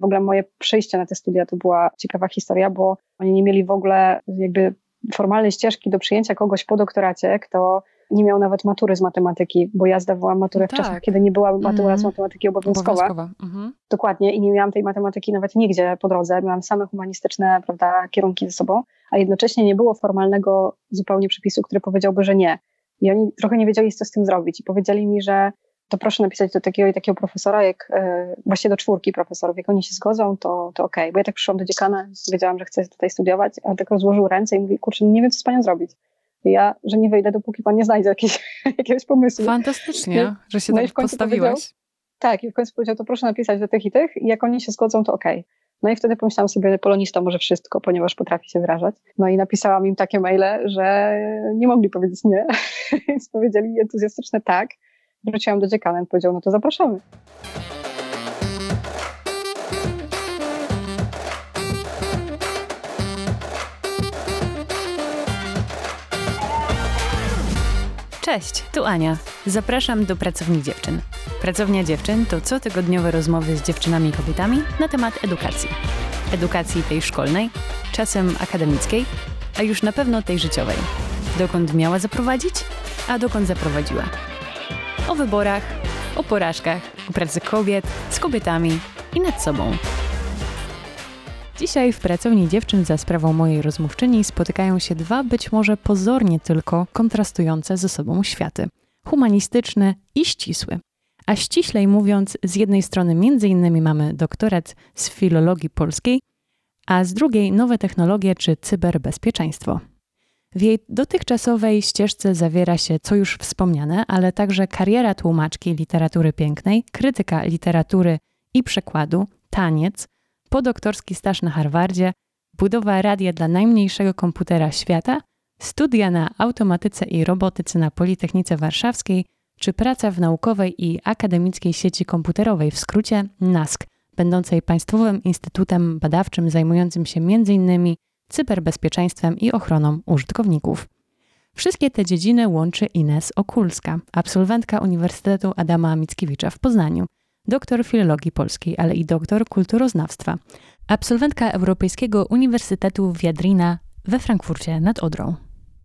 W ogóle moje przejście na te studia to była ciekawa historia, bo oni nie mieli w ogóle jakby formalnej ścieżki do przyjęcia kogoś po doktoracie, kto nie miał nawet matury z matematyki, bo ja zdawałam maturę w tak. czasach, kiedy nie była matura Mhm. z matematyki obowiązkowa. Obowiązkowa. Mhm. Dokładnie i nie miałam tej matematyki nawet nigdzie po drodze. Miałam same humanistyczne prawda, kierunki ze sobą, a jednocześnie nie było formalnego zupełnie przepisu, który powiedziałby, że nie. I oni trochę nie wiedzieli, co z tym zrobić. I powiedzieli mi, że to proszę napisać do takiego i takiego profesora, jak e, właśnie do czwórki profesorów. Jak oni się zgodzą, to, to okej. Bo ja tak przyszłam do dziekana, wiedziałam, że chcę tutaj studiować, a tak rozłożył ręce i mówi, kurczę, nie wiem, co z panią zrobić. I ja, że nie wyjdę, dopóki pan nie znajdzie jakiegoś, jakiegoś pomysłu. Fantastycznie, No- że się no tak postawiłaś. Tak, i w końcu powiedział, to proszę napisać do tych i tych i jak oni się zgodzą, to okej. No i wtedy pomyślałam sobie, polonista może wszystko, ponieważ potrafi się wyrażać. No i napisałam im takie maile, że nie mogli powiedzieć nie, więc powiedzieli entuzjastyczne tak. Wróciłam do dziekana i powiedział, no to zapraszamy. Cześć, tu Ania. Zapraszam do Pracowni Dziewczyn. Pracownia Dziewczyn to cotygodniowe rozmowy z dziewczynami i kobietami na temat edukacji. Edukacji tej szkolnej, czasem akademickiej, a już na pewno tej życiowej. Dokąd miała zaprowadzić, a dokąd zaprowadziła. O wyborach, o porażkach, o pracy kobiet, z kobietami i nad sobą. Dzisiaj w pracowni dziewczyn za sprawą mojej rozmówczyni spotykają się dwa być może pozornie tylko kontrastujące ze sobą światy. Humanistyczny i ścisły. A ściślej mówiąc, z jednej strony między innymi mamy doktorat z filologii polskiej, a z drugiej nowe technologie czy cyberbezpieczeństwo. W jej dotychczasowej ścieżce zawiera się, co już wspomniane, ale także kariera tłumaczki literatury pięknej, krytyka literatury i przekładu, taniec, podoktorski staż na Harvardzie, budowa radia dla najmniejszego komputera świata, studia na automatyce i robotyce na Politechnice Warszawskiej, czy praca w naukowej i akademickiej sieci komputerowej, w skrócie NASK, będącej państwowym instytutem badawczym zajmującym się m.in. cyberbezpieczeństwem i ochroną użytkowników. Wszystkie te dziedziny łączy Ines Okulska, absolwentka Uniwersytetu Adama Mickiewicza w Poznaniu, doktor filologii polskiej, ale i doktor kulturoznawstwa, absolwentka Europejskiego Uniwersytetu Wiadrina we Frankfurcie nad Odrą.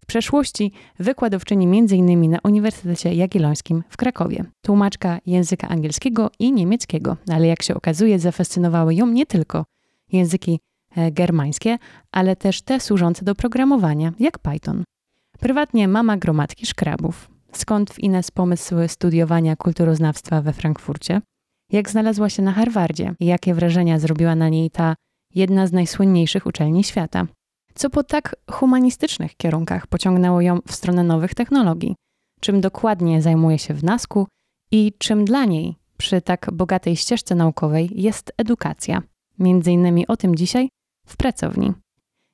W przeszłości wykładowczyni m.in. na Uniwersytecie Jagiellońskim w Krakowie, tłumaczka języka angielskiego i niemieckiego, ale jak się okazuje, zafascynowały ją nie tylko języki germańskie, ale też te służące do programowania, jak Python. Prywatnie mama gromadki szkrabów. Skąd w Ines pomysł studiowania kulturoznawstwa we Frankfurcie? Jak znalazła się na Harvardzie i jakie wrażenia zrobiła na niej ta jedna z najsłynniejszych uczelni świata? Co po tak humanistycznych kierunkach pociągnęło ją w stronę nowych technologii? Czym dokładnie zajmuje się w NASK-u i czym dla niej przy tak bogatej ścieżce naukowej jest edukacja? Między innymi o tym dzisiaj w pracowni.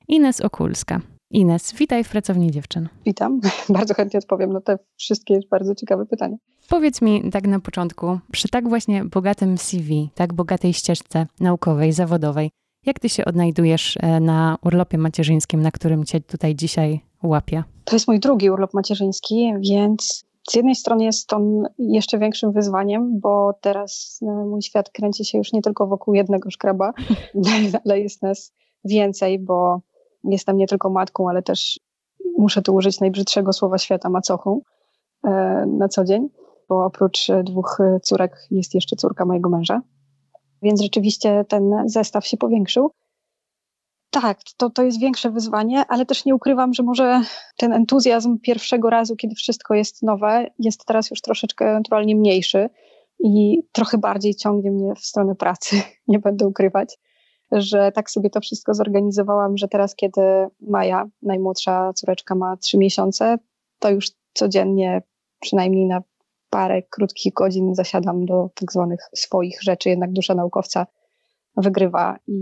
Ines Okulska. Ines, witaj w pracowni dziewczyn. Witam, bardzo chętnie odpowiem na te wszystkie bardzo ciekawe pytania. Powiedz mi tak na początku, przy tak właśnie bogatym CV, tak bogatej ścieżce naukowej, zawodowej, jak ty się odnajdujesz e, na urlopie macierzyńskim, na którym cię tutaj dzisiaj łapie? To jest mój drugi urlop macierzyński, więc z jednej strony jest on jeszcze większym wyzwaniem, bo teraz no, mój świat kręci się już nie tylko wokół jednego szkraba, ale jest nas więcej, bo jestem nie tylko matką, ale też muszę tu użyć najbrzydszego słowa świata, macochą e, na co dzień, bo oprócz dwóch córek jest jeszcze córka mojego męża. Więc rzeczywiście ten zestaw się powiększył. Tak, to, to jest większe wyzwanie, ale też nie ukrywam, że może ten entuzjazm pierwszego razu, kiedy wszystko jest nowe, jest teraz już troszeczkę ewentualnie mniejszy i trochę bardziej ciągnie mnie w stronę pracy, nie będę ukrywać, że tak sobie to wszystko zorganizowałam, że teraz, kiedy Maja, najmłodsza córeczka, ma trzy miesiące, to już codziennie przynajmniej na parę krótkich godzin zasiadam do tak zwanych swoich rzeczy, jednak dusza naukowca wygrywa i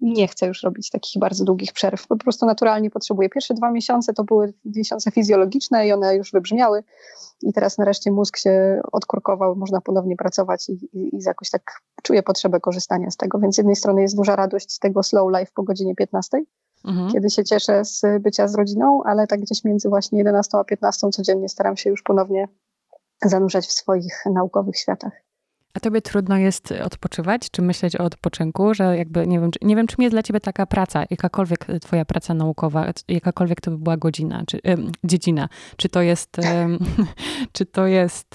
nie chcę już robić takich bardzo długich przerw. Po prostu naturalnie potrzebuję. Pierwsze dwa miesiące to były miesiące fizjologiczne i one już wybrzmiały i teraz nareszcie mózg się odkurkował, można ponownie pracować i, i, i jakoś tak czuję potrzebę korzystania z tego, więc z jednej strony jest duża radość z tego slow life po godzinie 15, mhm. kiedy się cieszę z bycia z rodziną, ale tak gdzieś między właśnie 11 a 15 codziennie staram się już ponownie zanurzać w swoich naukowych światach. A tobie trudno jest odpoczywać, czy myśleć o odpoczynku, że jakby, nie wiem, czy, nie wiem, czym jest dla ciebie taka praca, jakakolwiek twoja praca naukowa, jakakolwiek to by była godzina, czy y, dziedzina, czy to jest, y, czy to jest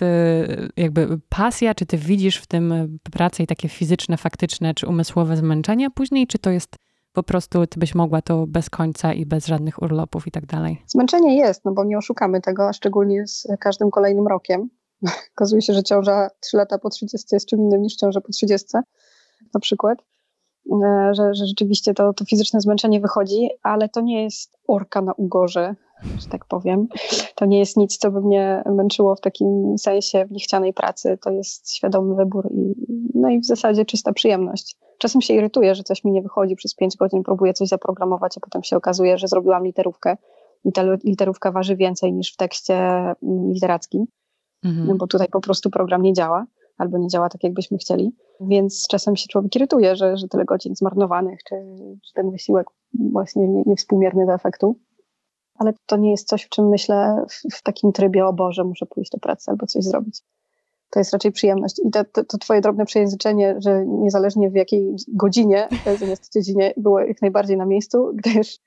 jakby pasja, czy ty widzisz w tym pracę i takie fizyczne, faktyczne, czy umysłowe zmęczenie później, czy to jest po prostu ty byś mogła to bez końca i bez żadnych urlopów i tak dalej? Zmęczenie jest, no bo nie oszukamy tego, a szczególnie z każdym kolejnym rokiem. Okazuje się, że ciąża 3 lata po 30 jest czym innym niż ciąża po 30 na przykład. E, że, że rzeczywiście to, to fizyczne zmęczenie wychodzi, ale to nie jest orka na ugorze, że tak powiem. To nie jest nic, co by mnie męczyło w takim sensie w niechcianej pracy. To jest świadomy wybór i, no i w zasadzie czysta przyjemność. Czasem się irytuję, że coś mi nie wychodzi przez 5 godzin, próbuję coś zaprogramować, a potem się okazuje, że zrobiłam literówkę i ta literówka waży więcej niż w tekście mm, literackim mhm. no bo tutaj po prostu program nie działa, albo nie działa tak, jakbyśmy chcieli. Więc czasem się człowiek irytuje, że, że tyle godzin zmarnowanych, czy, czy ten wysiłek właśnie nie, niewspółmierny do efektu. Ale to nie jest coś, w czym myślę w, w, takim trybie, o Boże, muszę pójść do pracy albo coś zrobić. To jest raczej przyjemność. I to, to, to twoje drobne przejęzyczenie, że niezależnie w jakiej godzinie, zamiast dziedzinie, było jak najbardziej na miejscu, gdyż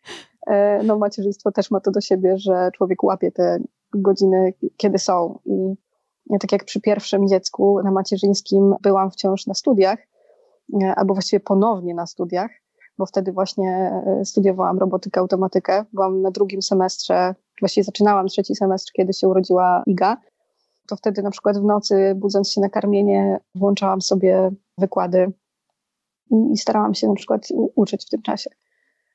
e, no, macierzyństwo też ma to do siebie, że człowiek łapie te godziny, kiedy są. I tak jak przy pierwszym dziecku na macierzyńskim byłam wciąż na studiach, e, albo właściwie ponownie na studiach, bo wtedy właśnie e, studiowałam robotykę, automatykę. Byłam na drugim semestrze, właściwie zaczynałam trzeci semestr, kiedy się urodziła Iga. To wtedy na przykład w nocy, budząc się na karmienie, włączałam sobie wykłady i starałam się na przykład uczyć w tym czasie.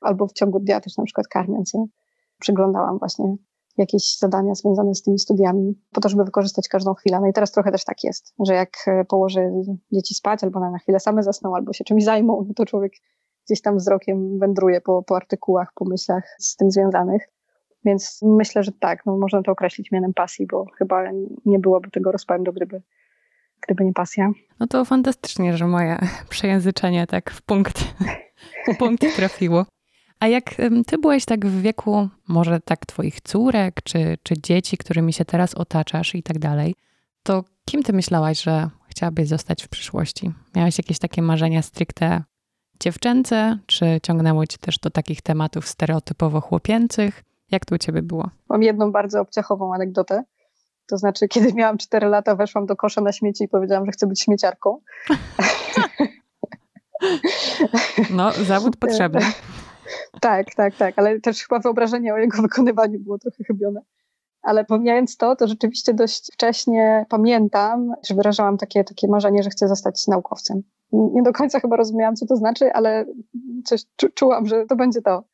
Albo w ciągu dnia też na przykład karmiąc je. Przyglądałam właśnie jakieś zadania związane z tymi studiami, po to, żeby wykorzystać każdą chwilę. No i teraz trochę też tak jest, że jak e, położę dzieci spać, albo na chwilę same zasną, albo się czymś zajmą, to człowiek gdzieś tam wzrokiem wędruje po, po artykułach, po myślach z tym związanych. Więc myślę, że tak, no można to określić mianem pasji, bo chyba nie byłoby tego rozpędu, gdyby, gdyby nie pasja. No to fantastycznie, że moje przejęzyczenie tak w punkt, w punkt trafiło. A jak ty byłeś tak w wieku, może tak twoich córek, czy, czy dzieci, którymi się teraz otaczasz i tak dalej, to kim ty myślałaś, że chciałabyś zostać w przyszłości? Miałaś jakieś takie marzenia stricte dziewczęce, czy ciągnęło cię też do takich tematów stereotypowo chłopięcych? Jak to u ciebie było? Mam jedną bardzo obciachową anegdotę. To znaczy, kiedy miałam 4 lata, weszłam do kosza na śmieci i powiedziałam, że chcę być śmieciarką. No, zawód potrzebny. tak, tak, tak, ale też chyba wyobrażenie o jego wykonywaniu było trochę chybione. Ale pomijając to, to rzeczywiście dość wcześnie pamiętam, że wyrażałam takie, takie marzenie, że chcę zostać naukowcem. Nie do końca chyba rozumiałam, co to znaczy, ale coś czu czułam, że to będzie to.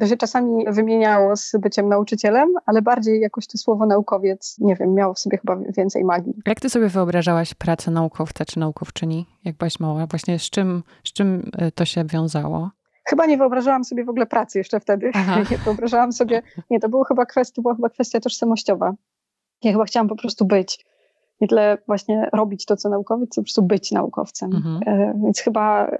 To się czasami wymieniało z byciem nauczycielem, ale bardziej jakoś to słowo naukowiec, nie wiem, miało w sobie chyba więcej magii. Jak ty sobie wyobrażałaś pracę naukowca czy naukowczyni, jak byłaś mała? Właśnie z czym, z czym e, to się wiązało? Chyba nie wyobrażałam sobie w ogóle pracy jeszcze wtedy. Aha. Nie wyobrażałam sobie, nie, to była chyba kwestia, była chyba kwestia tożsamościowa. Ja chyba chciałam po prostu być. Nie tyle właśnie robić to, co naukowiec, co po prostu być naukowcem. Mhm. E, więc chyba,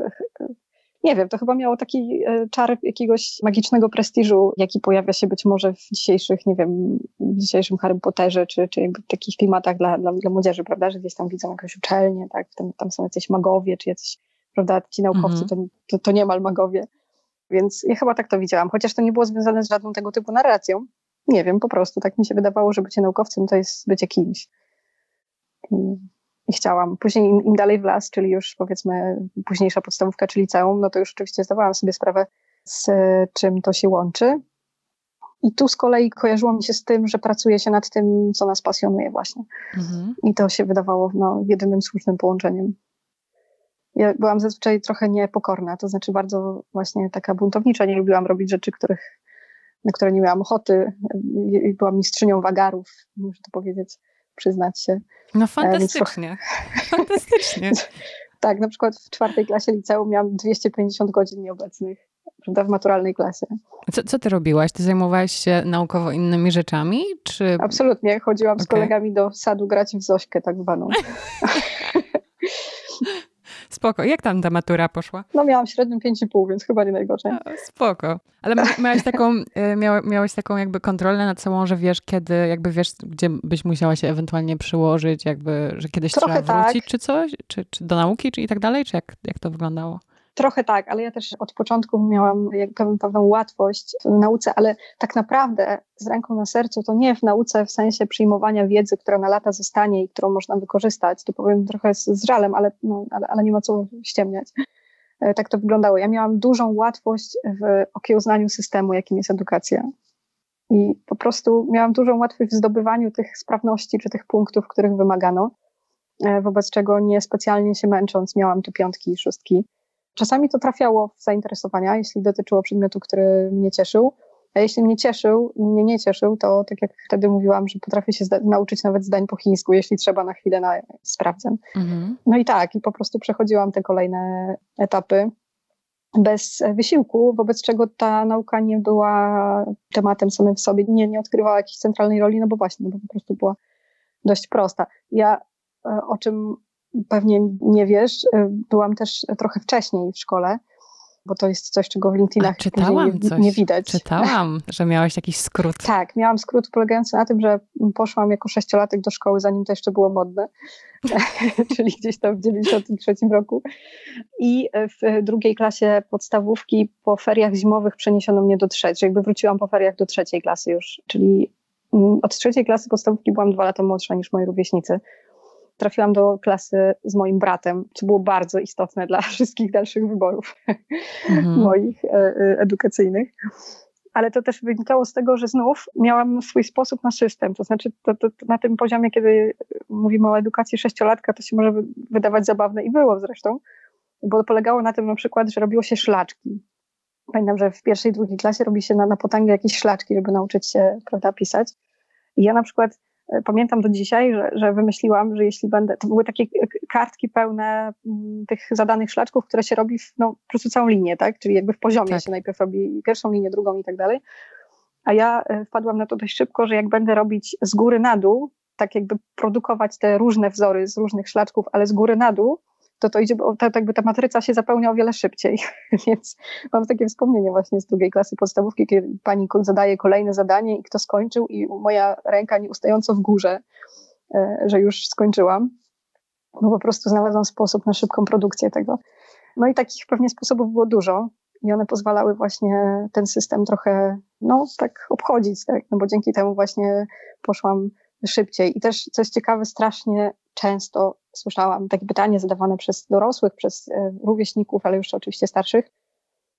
nie wiem, to chyba miało taki e, czar jakiegoś magicznego prestiżu, jaki pojawia się być może w dzisiejszych, nie wiem, w dzisiejszym Harry Potterze, czy, czy takich klimatach dla, dla, dla młodzieży, prawda, że gdzieś tam widzą jakąś uczelnię, tak, tam, tam są jacyś magowie, czy jacyś prawda, ci naukowcy mhm. to, to, niemal magowie. Więc ja chyba tak to widziałam, chociaż to nie było związane z żadną tego typu narracją. Nie wiem, po prostu tak mi się wydawało, że bycie naukowcem to jest bycie kimś. I, i chciałam. Później im, im, dalej w las, czyli już powiedzmy późniejsza podstawówka, czyli liceum, no to już oczywiście zdawałam sobie sprawę, z czym to się łączy. I tu z kolei kojarzyło mi się z tym, że pracuje się nad tym, co nas pasjonuje właśnie. Mhm. I to się wydawało no, jedynym słusznym połączeniem ja byłam zazwyczaj trochę niepokorna, to znaczy bardzo właśnie taka buntownicza, nie lubiłam robić rzeczy, których, na które nie miałam ochoty. Byłam mistrzynią wagarów, muszę to powiedzieć, przyznać się. No e, fantastycznie, trochę... fantastycznie. tak, na przykład w czwartej klasie liceum miałam 250 godzin nieobecnych, prawda, w maturalnej klasie. Co, co ty robiłaś? Ty zajmowałaś się naukowo innymi rzeczami, czy... Absolutnie, chodziłam okay. z kolegami do sadu grać w Zośkę tak zwaną. Spoko. Jak tam ta matura poszła? No miałam średnią 5,5, więc chyba nie najgorzej. No, spoko. Ale miałeś taką, e, miałeś taką jakby kontrolę nad sobą, że wiesz kiedy, jakby wiesz, gdzie byś musiała się ewentualnie przyłożyć, jakby, że kiedyś Trochę trzeba wrócić tak. czy coś, czy, czy do nauki, czy i tak dalej, czy jak, jak to wyglądało? Trochę tak, ale ja też od początku miałam pewną łatwość w nauce, ale tak naprawdę z ręką na sercu to nie w nauce w sensie przyjmowania wiedzy, która na lata zostanie i którą można wykorzystać. To powiem trochę z, z żalem, ale, no, ale, ale nie ma co ściemniać. E, tak to wyglądało. Ja miałam dużą łatwość w okiełznaniu systemu, jakim jest edukacja. I po prostu miałam dużą łatwość w zdobywaniu tych sprawności czy tych punktów, których wymagano, e, wobec czego nie specjalnie się męcząc miałam tu piątki i szóstki. Czasami to trafiało w zainteresowania, jeśli dotyczyło przedmiotu, który mnie cieszył. A jeśli mnie cieszył, mnie nie cieszył, to tak jak wtedy mówiłam, że potrafię się nauczyć nawet zdań po chińsku, jeśli trzeba na chwilę na sprawdzę. Mhm. No i tak, i po prostu przechodziłam te kolejne etapy bez wysiłku, wobec czego ta nauka nie była tematem samym w sobie, nie, nie odkrywała jakiejś centralnej roli, no bo właśnie, no bo po prostu była dość prosta. Ja, e, o czym pewnie nie wiesz, y, byłam też trochę wcześniej w szkole, bo to jest coś, czego w LinkedInach czytałam nie, coś, nie widać. Czytałam, że miałaś jakiś skrót. Tak, miałam skrót polegający na tym, że poszłam jako sześciolatek do szkoły, zanim to jeszcze było modne, czyli gdzieś tam w 93 roku. I w drugiej klasie podstawówki po feriach zimowych przeniesiono mnie do trzeciej, jakby wróciłam po feriach do trzeciej klasy już, czyli mm, od trzeciej klasy podstawówki byłam dwa lata młodsza niż moi rówieśnicy trafiłam do klasy z moim bratem, co było bardzo istotne dla wszystkich dalszych wyborów mhm. moich e, e, edukacyjnych. Ale to też wynikało z tego, że znów miałam swój sposób na system. To znaczy, to, to, to na tym poziomie, kiedy mówimy o edukacji sześciolatka, to się może wydawać zabawne i było zresztą, bo polegało na tym na przykład, że robiło się szlaczki. Pamiętam, że w pierwszej, drugiej klasie robi się na, na potęgę jakieś szlaczki, żeby nauczyć się prawda, pisać. I ja na przykład pamiętam do dzisiaj, że, że wymyśliłam, że jeśli będę, to były takie kartki pełne mm, tych zadanych szlaczków, które się robi w, no, po prostu całą linię, tak? Czyli jakby w poziomie tak. się najpierw robi pierwszą linię, drugą i tak dalej. A ja e, wpadłam na to dość szybko, że jak będę robić z góry na dół, tak jakby produkować te różne wzory z różnych szlaczków, ale z góry na dół, to to idzie, to jakby ta matryca się zapełnia o wiele szybciej. Więc mam takie wspomnienie właśnie z drugiej klasy podstawówki, kiedy pani zadaje kolejne zadanie i kto skończył i moja ręka nieustająco w górze, e, że już skończyłam. Bo po prostu znalazłam sposób na szybką produkcję tego. No i takich pewnie sposobów było dużo i one pozwalały właśnie ten system trochę, no tak obchodzić, tak? No bo dzięki temu właśnie poszłam szybciej. I też, co jest ciekawe, strasznie często słyszałam takie pytanie zadawane przez dorosłych, przez e, rówieśników, ale już oczywiście starszych,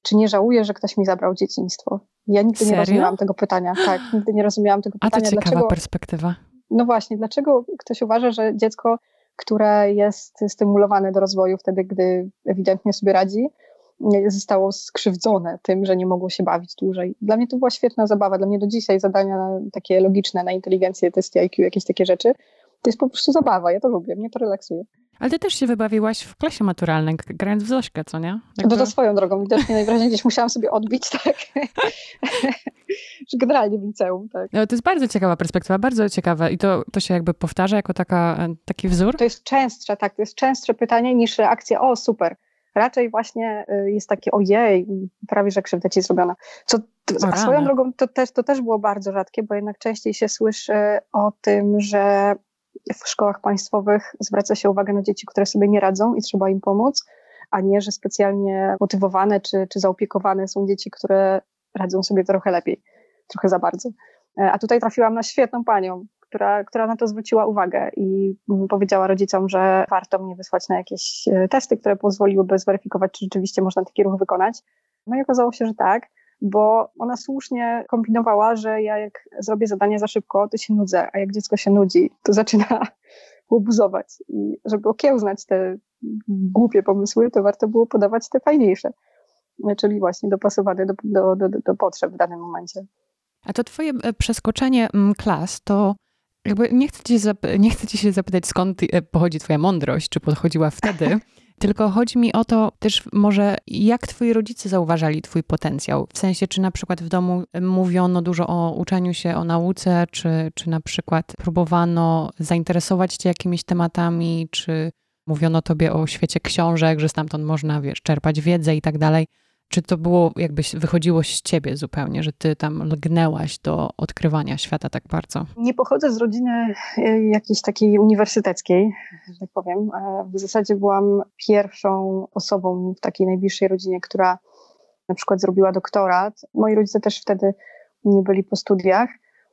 czy nie żałuję, że ktoś mi zabrał dzieciństwo? Ja nigdy Serio? nie rozumiałam tego pytania. Tak, nigdy nie rozumiałam tego pytania. A to ciekawa dlaczego, perspektywa. No właśnie, dlaczego ktoś uważa, że dziecko, które jest stymulowane do rozwoju wtedy, gdy ewidentnie sobie radzi, zostało skrzywdzone tym, że nie mogło się bawić dłużej. Dla mnie to była świetna zabawa. Dla mnie do dzisiaj zadania takie logiczne na inteligencję, testy IQ, jakieś takie rzeczy, to jest po prostu zabawa. Ja to lubię, mnie to relaksuje. Ale ty też się wybawiłaś w klasie maturalnej, grając w Zośkę, co nie? Jakby... No to swoją drogą. Widocznie najwyraźniej gdzieś musiałam sobie odbić, tak? Że generalnie w liceum, tak. No, to jest bardzo ciekawa perspektywa, bardzo ciekawe. I to, to się jakby powtarza jako taka, taki wzór? To jest częstsze, tak. To jest częstsze pytanie niż reakcja, o super. Raczej właśnie y, jest takie ojej, prawie że krzywda ci zrobiona. Co, a swoją drogą to też, to też było bardzo rzadkie, bo jednak częściej się słyszy o tym, że w szkołach państwowych zwraca się uwagę na dzieci, które sobie nie radzą i trzeba im pomóc, a nie, że specjalnie motywowane czy, czy zaopiekowane są dzieci, które radzą sobie trochę lepiej, trochę za bardzo. E, a tutaj trafiłam na świetną panią, która, która na to zwróciła uwagę i powiedziała rodzicom, że warto mnie wysłać na jakieś e, testy, które pozwoliłyby zweryfikować, czy rzeczywiście można taki ruch wykonać. No i okazało się, że tak bo ona słusznie kombinowała, że ja jak zrobię zadanie za szybko, to się nudzę, a jak dziecko się nudzi, to zaczyna łobuzować. I żeby okiełznać te głupie pomysły, to warto było podawać te fajniejsze, czyli właśnie dopasowane do, do, do, do potrzeb w danym momencie. A to twoje e, przeskoczenie mm, klas, to jakby nie chcę, cię nie chcę cię się zapytać, skąd e, pochodzi twoja mądrość, czy podchodziła wtedy, Tylko chodzi mi o to też może, jak twoi rodzice zauważali twój potencjał? W sensie, czy na przykład w domu mówiono dużo o uczeniu się, o nauce, czy, czy na przykład próbowano zainteresować cię jakimiś tematami, czy mówiono tobie o świecie książek, że stamtąd można, wiesz, czerpać wiedzę i tak dalej. Czy to było, jakbyś wychodziło z ciebie zupełnie, że ty tam lgnęłaś do odkrywania świata tak bardzo? Nie pochodzę z rodziny e, jakiejś takiej uniwersyteckiej, że tak powiem. E, w zasadzie byłam pierwszą osobą w takiej najbliższej rodzinie, która na przykład zrobiła doktorat. Moi rodzice też wtedy nie byli po studiach,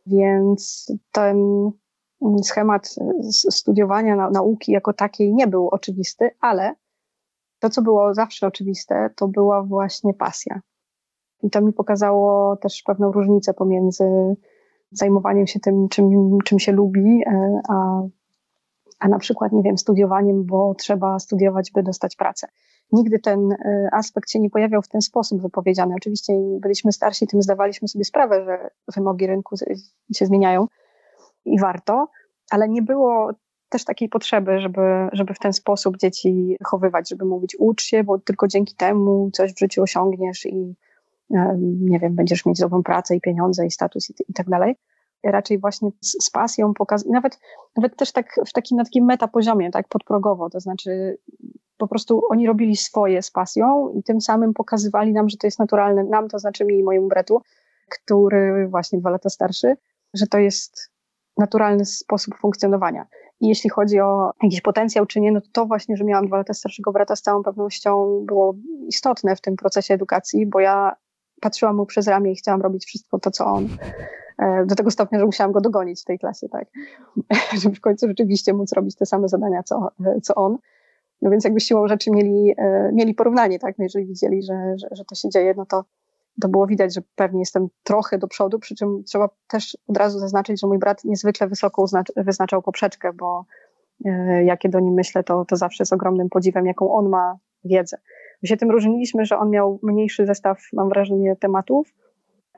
więc ten schemat studiowania nauki jako takiej nie był oczywisty, ale to, co było zawsze oczywiste, to była właśnie pasja. I to mi pokazało też pewną różnicę pomiędzy zajmowaniem się tym, czym, czym się lubi, e, a, a na przykład, nie wiem, studiowaniem, bo trzeba studiować, by dostać pracę. Nigdy ten e, aspekt się nie pojawiał w ten sposób wypowiedziany. Oczywiście byliśmy starsi, tym zdawaliśmy sobie sprawę, że wymogi rynku się zmieniają i warto, ale nie było też takiej potrzeby, żeby, żeby w ten sposób dzieci chowywać, żeby mówić ucz się, bo tylko dzięki temu coś w życiu osiągniesz i nie wiem, będziesz mieć dobrą pracę i pieniądze i status i, i tak dalej. Raczej właśnie z, z pasją pokaz nawet, nawet też tak w takim, na takim metapoziomie, tak podprogowo, to znaczy po prostu oni robili swoje z pasją i tym samym pokazywali nam, że to jest naturalne, nam, to znaczy mi i mojemu bretu, który właśnie dwa lata starszy, że to jest naturalny sposób funkcjonowania. I jeśli chodzi o jakiś potencjał czy nie, no to, właśnie, że miałam dwa lata starszego brata z całą pewnością było istotne w tym procesie edukacji, bo ja patrzyłam mu przez ramię i chciałam robić wszystko to, co on. E, do tego stopnia, że musiałam go dogonić w tej klasie, tak. Żeby w końcu rzeczywiście móc robić te same zadania, co, co on. No więc jakby siłą rzeczy mieli, e, mieli porównanie, tak. No jeżeli widzieli, że, że, że to się dzieje, no to, to było widać, że pewnie jestem trochę do przodu, przy czym trzeba też od razu zaznaczyć, że mój brat niezwykle wysoko wyznaczał poprzeczkę, bo e, jak do nim myślę, to, to zawsze z ogromnym podziwem, jaką on ma wiedzę. My się tym różniliśmy, że on miał mniejszy zestaw, mam wrażenie, tematów,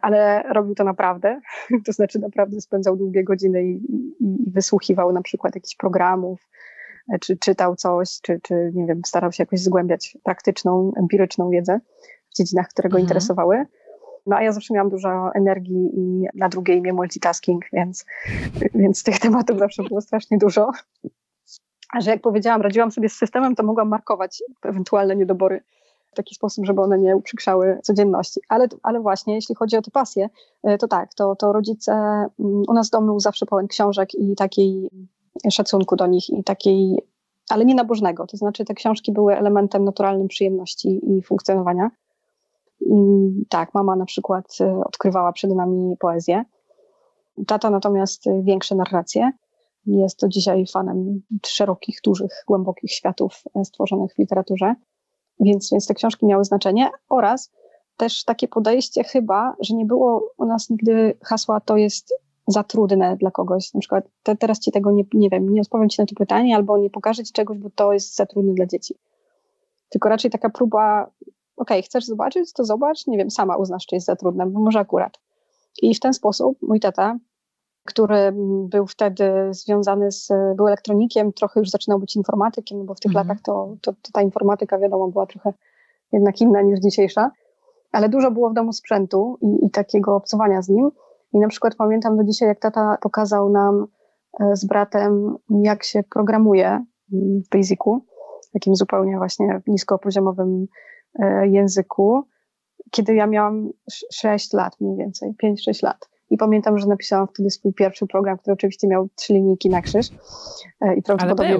ale robił to naprawdę, to znaczy naprawdę spędzał długie godziny i, i, i wysłuchiwał na przykład jakichś programów, e, czy czytał coś, czy, czy nie wiem, starał się jakoś zgłębiać praktyczną, empiryczną wiedzę dziedzinach, które go mhm. interesowały. No a ja zawsze miałam dużo energii i na drugie imię multitasking, więc, więc tych tematów zawsze było strasznie dużo. A że jak powiedziałam, radziłam sobie z systemem, to mogłam markować ewentualne niedobory w taki sposób, żeby one nie uprzykrzały codzienności. Ale, ale właśnie, jeśli chodzi o te pasje, e, to tak, to, to rodzice, mm, u nas w domu był zawsze pełen książek i takiej szacunku do nich i takiej, ale nie nabożnego. To znaczy te książki były elementem naturalnym przyjemności i funkcjonowania. I tak, mama na przykład e, odkrywała przed nami poezję. Tata natomiast e, większe narracje. Jest to dzisiaj fanem szerokich, dużych, głębokich światów e, stworzonych w literaturze. Więc, więc te książki miały znaczenie oraz też takie podejście chyba, że nie było u nas nigdy hasła to jest za trudne dla kogoś. Na przykład te, teraz ci tego nie, nie wiem, nie odpowiem ci na to pytanie albo nie pokażę ci czegoś, bo to jest za trudne dla dzieci. Tylko raczej taka próba okej, okay, chcesz zobaczyć, to zobacz, nie wiem, sama uznasz, czy jest za trudne, bo może akurat. I w ten sposób mój tata, który był wtedy związany z, był elektronikiem, trochę już zaczynał być informatykiem, no bo w tych mhm. latach to, to, to ta informatyka, wiadomo, była trochę jednak inna niż dzisiejsza, ale dużo było w domu sprzętu i, i takiego obcowania z nim. I na przykład pamiętam do dzisiaj, jak tata pokazał nam e, z bratem, jak się programuje w Basicu, takim zupełnie właśnie niskopoziomowym języku, kiedy ja miałam 6 lat mniej więcej, 5-6 lat. I pamiętam, że napisałam wtedy swój pierwszy program, który oczywiście miał trzy linijki na krzyż e, i prawdopodobnie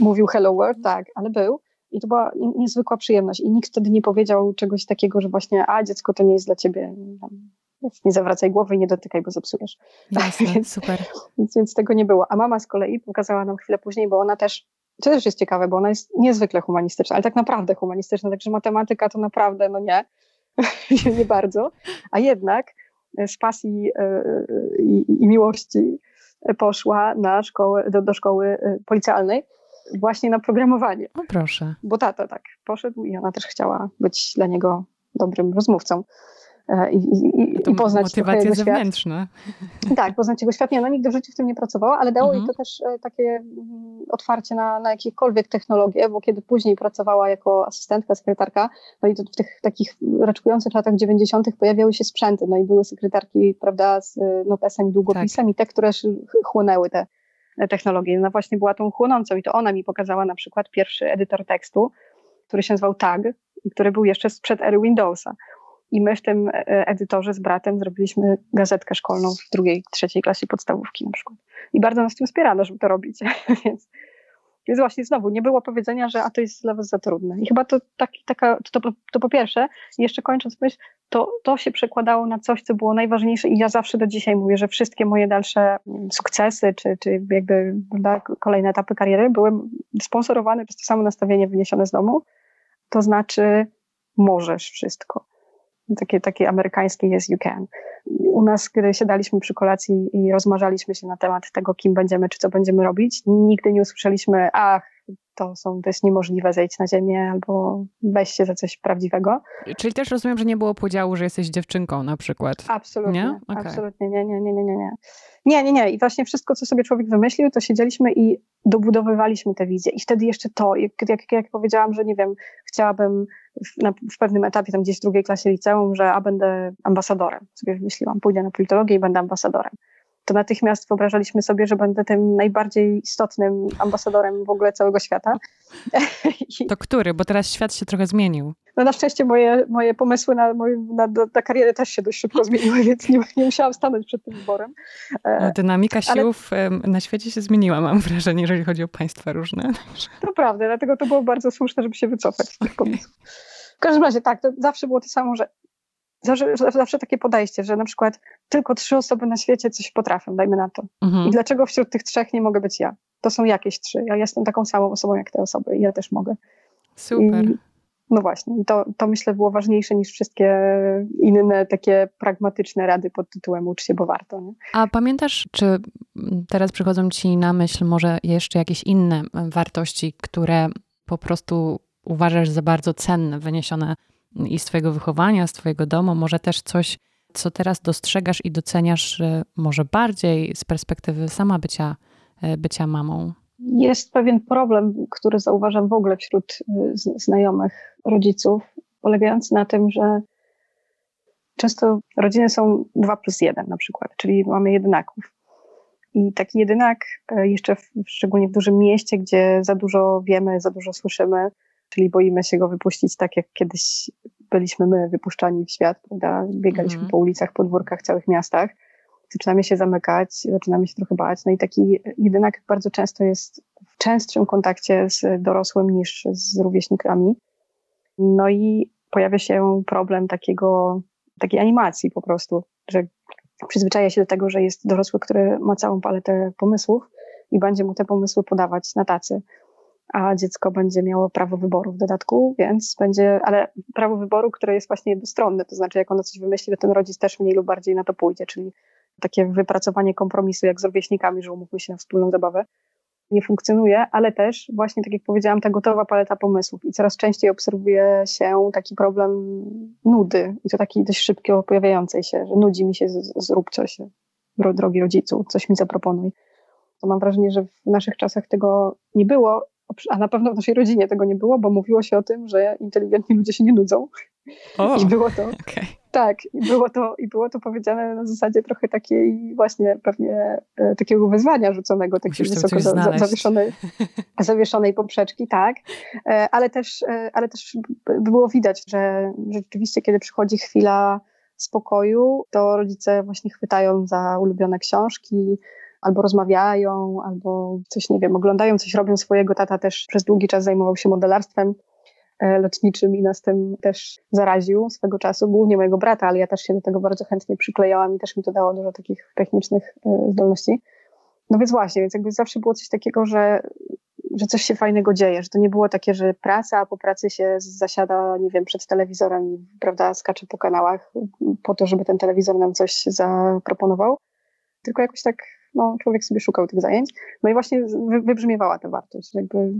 mówił Hello World, tak, ale był. I to była niezwykła przyjemność. I nikt wtedy nie powiedział czegoś takiego, że właśnie, a dziecko to nie jest dla ciebie. Nie zawracaj głowy i nie dotykaj, bo zepsujesz. Jasne, więc, super. Więc, więc tego nie było. A mama z kolei pokazała nam chwilę później, bo ona też to też jest ciekawe, bo ona jest niezwykle humanistyczna, ale tak naprawdę humanistyczna, także matematyka to naprawdę, no nie, nie bardzo, a jednak z pasji e, i, i miłości poszła na szkołę, do, do szkoły e, policjalnej właśnie na programowanie. O proszę. Bo tato tak poszedł i ona też chciała być dla niego dobrym rozmówcą. E, i, i, i poznać motywacje zewnętrzne. Świat. Tak, poznać jego świat. Nie, ona nigdy w życiu w tym nie pracowała, ale dało mhm. jej to też e, takie mm, otwarcie na, na jakiekolwiek technologie, bo kiedy później pracowała jako asystentka, sekretarka, no i to w tych takich raczkujących latach 90. pojawiały się sprzęty, no i były sekretarki, prawda, z notesem i długopisem tak. i te, które chłonęły te technologię. Ona właśnie była tą chłonącą i to ona mi pokazała na przykład pierwszy edytor tekstu, który się nazywał Tag i który był jeszcze sprzed ery Windowsa. I my w tym e, edytorze z bratem zrobiliśmy gazetkę szkolną w drugiej, trzeciej klasie podstawówki na przykład. I bardzo nas tym wspierano, żeby to robić. Więc, więc właśnie znowu, nie było powiedzenia, że a to jest dla was za trudne. I chyba to, taki, taka, to, to, to po pierwsze, jeszcze kończąc myśl, to, to się przekładało na coś, co było najważniejsze i ja zawsze do dzisiaj mówię, że wszystkie moje dalsze sukcesy, czy, czy jakby prawda, kolejne etapy kariery były sponsorowane przez to samo nastawienie wyniesione z domu, to znaczy możesz wszystko takie, takie amerykańskie yes you can. U nas, gdy siadaliśmy przy kolacji i rozmarzaliśmy się na temat tego, kim będziemy, czy co będziemy robić, nigdy nie usłyszeliśmy, ach, to, są, to jest niemożliwe, zejść na ziemię albo weź się za coś prawdziwego. Czyli też rozumiem, że nie było podziału, że jesteś dziewczynką na przykład. Absolutnie. Nie? Okay. Absolutnie, nie, nie, nie, nie, nie. Nie, nie, nie. I właśnie wszystko, co sobie człowiek wymyślił, to siedzieliśmy i dobudowywaliśmy te wizje. I wtedy jeszcze to, jak, jak, jak powiedziałam, że nie wiem, chciałabym w, na, w pewnym etapie, tam gdzieś w drugiej klasie liceum, że a będę ambasadorem. Sobie wymyśliłam, pójdę na politologię i będę ambasadorem to natychmiast wyobrażaliśmy sobie, że będę tym najbardziej istotnym ambasadorem w ogóle całego świata. To który? Bo teraz świat się trochę zmienił. No na szczęście moje, moje pomysły na, na, na karierę też się dość szybko zmieniły, więc nie, nie musiałam stanąć przed tym wyborem. No, dynamika siłów Ale... na świecie się zmieniła, mam wrażenie, jeżeli chodzi o państwa różne. To prawda, dlatego to było bardzo słuszne, żeby się wycofać z tych pomysłów. W każdym razie tak, to zawsze było to samo, że zawsze, zawsze takie podejście, że na przykład tylko trzy osoby na świecie coś potrafią, dajmy na to. Mhm. I dlaczego wśród tych trzech nie mogę być ja? To są jakieś trzy. Ja jestem taką samą osobą jak te osoby i ja też mogę. Super. I, no właśnie, to, to myślę było ważniejsze niż wszystkie inne takie pragmatyczne rady pod tytułem ucz się, bo warto. Nie? A pamiętasz, czy teraz przychodzą ci na myśl może jeszcze jakieś inne wartości, które po prostu uważasz za bardzo cenne, wyniesione i z Twojego wychowania, z Twojego domu, może też coś, co teraz dostrzegasz i doceniasz może bardziej z perspektywy sama bycia, e, bycia mamą? Jest pewien problem, który zauważam w ogóle wśród e, znajomych rodziców, polegający na tym, że często rodziny są dwa plus jeden na przykład, czyli mamy jedynaków. I taki jedynak, e, jeszcze w, szczególnie w dużym mieście, gdzie za dużo wiemy, za dużo słyszymy, czyli boimy się go wypuścić tak, jak kiedyś byliśmy my wypuszczani w świat, prawda? Biegaliśmy mhm. po ulicach, podwórkach, całych miastach. Zaczynamy się zamykać, zaczynamy się trochę bać. No i taki jedynak bardzo często jest w częstszym kontakcie z dorosłym niż z rówieśnikami. No i pojawia się problem takiego, takiej animacji po prostu, że przyzwyczaja się do tego, że jest dorosły, który ma całą paletę pomysłów i będzie mu te pomysły podawać na tacy a dziecko będzie miało prawo wyboru w dodatku, więc będzie, ale prawo wyboru, które jest właśnie jednostronne, to znaczy jak ono coś wymyśli, to ten rodzic też mniej lub bardziej na to pójdzie, czyli takie wypracowanie kompromisu jak z rówieśnikami, że umówmy się na wspólną zabawę, nie funkcjonuje, ale też właśnie tak jak powiedziałam, ta gotowa paleta pomysłów i coraz częściej obserwuje się taki problem nudy i to taki dość szybko pojawiającej się, że nudzi mi się, zrób coś, drogi rodzicu, coś mi zaproponuj. To mam wrażenie, że w naszych czasach tego nie było, a na pewno w naszej rodzinie tego nie było, bo mówiło się o tym, że inteligentni ludzie się nie nudzą. O, I było to. Okay. Tak, i było, to, i było to powiedziane na zasadzie trochę takiej właśnie pewnie e, takiego wyzwania rzuconego, takiej wysoko za, za, zawieszonej, zawieszonej poprzeczki, tak. E, ale też, e, ale też było widać, że, że rzeczywiście, kiedy przychodzi chwila spokoju, to rodzice właśnie chwytają za ulubione książki, albo rozmawiają, albo coś, nie wiem, oglądają coś, robią swojego. Tata też przez długi czas zajmował się modelarstwem e, lotniczym i nas tym też zaraził swego czasu, głównie mojego brata, ale ja też się do tego bardzo chętnie przyklejałam i też mi to dało dużo takich technicznych e, zdolności. No więc właśnie, więc jakby zawsze było coś takiego, że, że coś się fajnego dzieje, że to nie było takie, że praca, a po pracy się zasiada, nie wiem, przed telewizorem i, prawda, skacze po kanałach po to, żeby ten telewizor nam coś zaproponował, tylko jakoś tak no, człowiek sobie szukał tych zajęć. No i właśnie wybrzmiewała ta wartość, jakby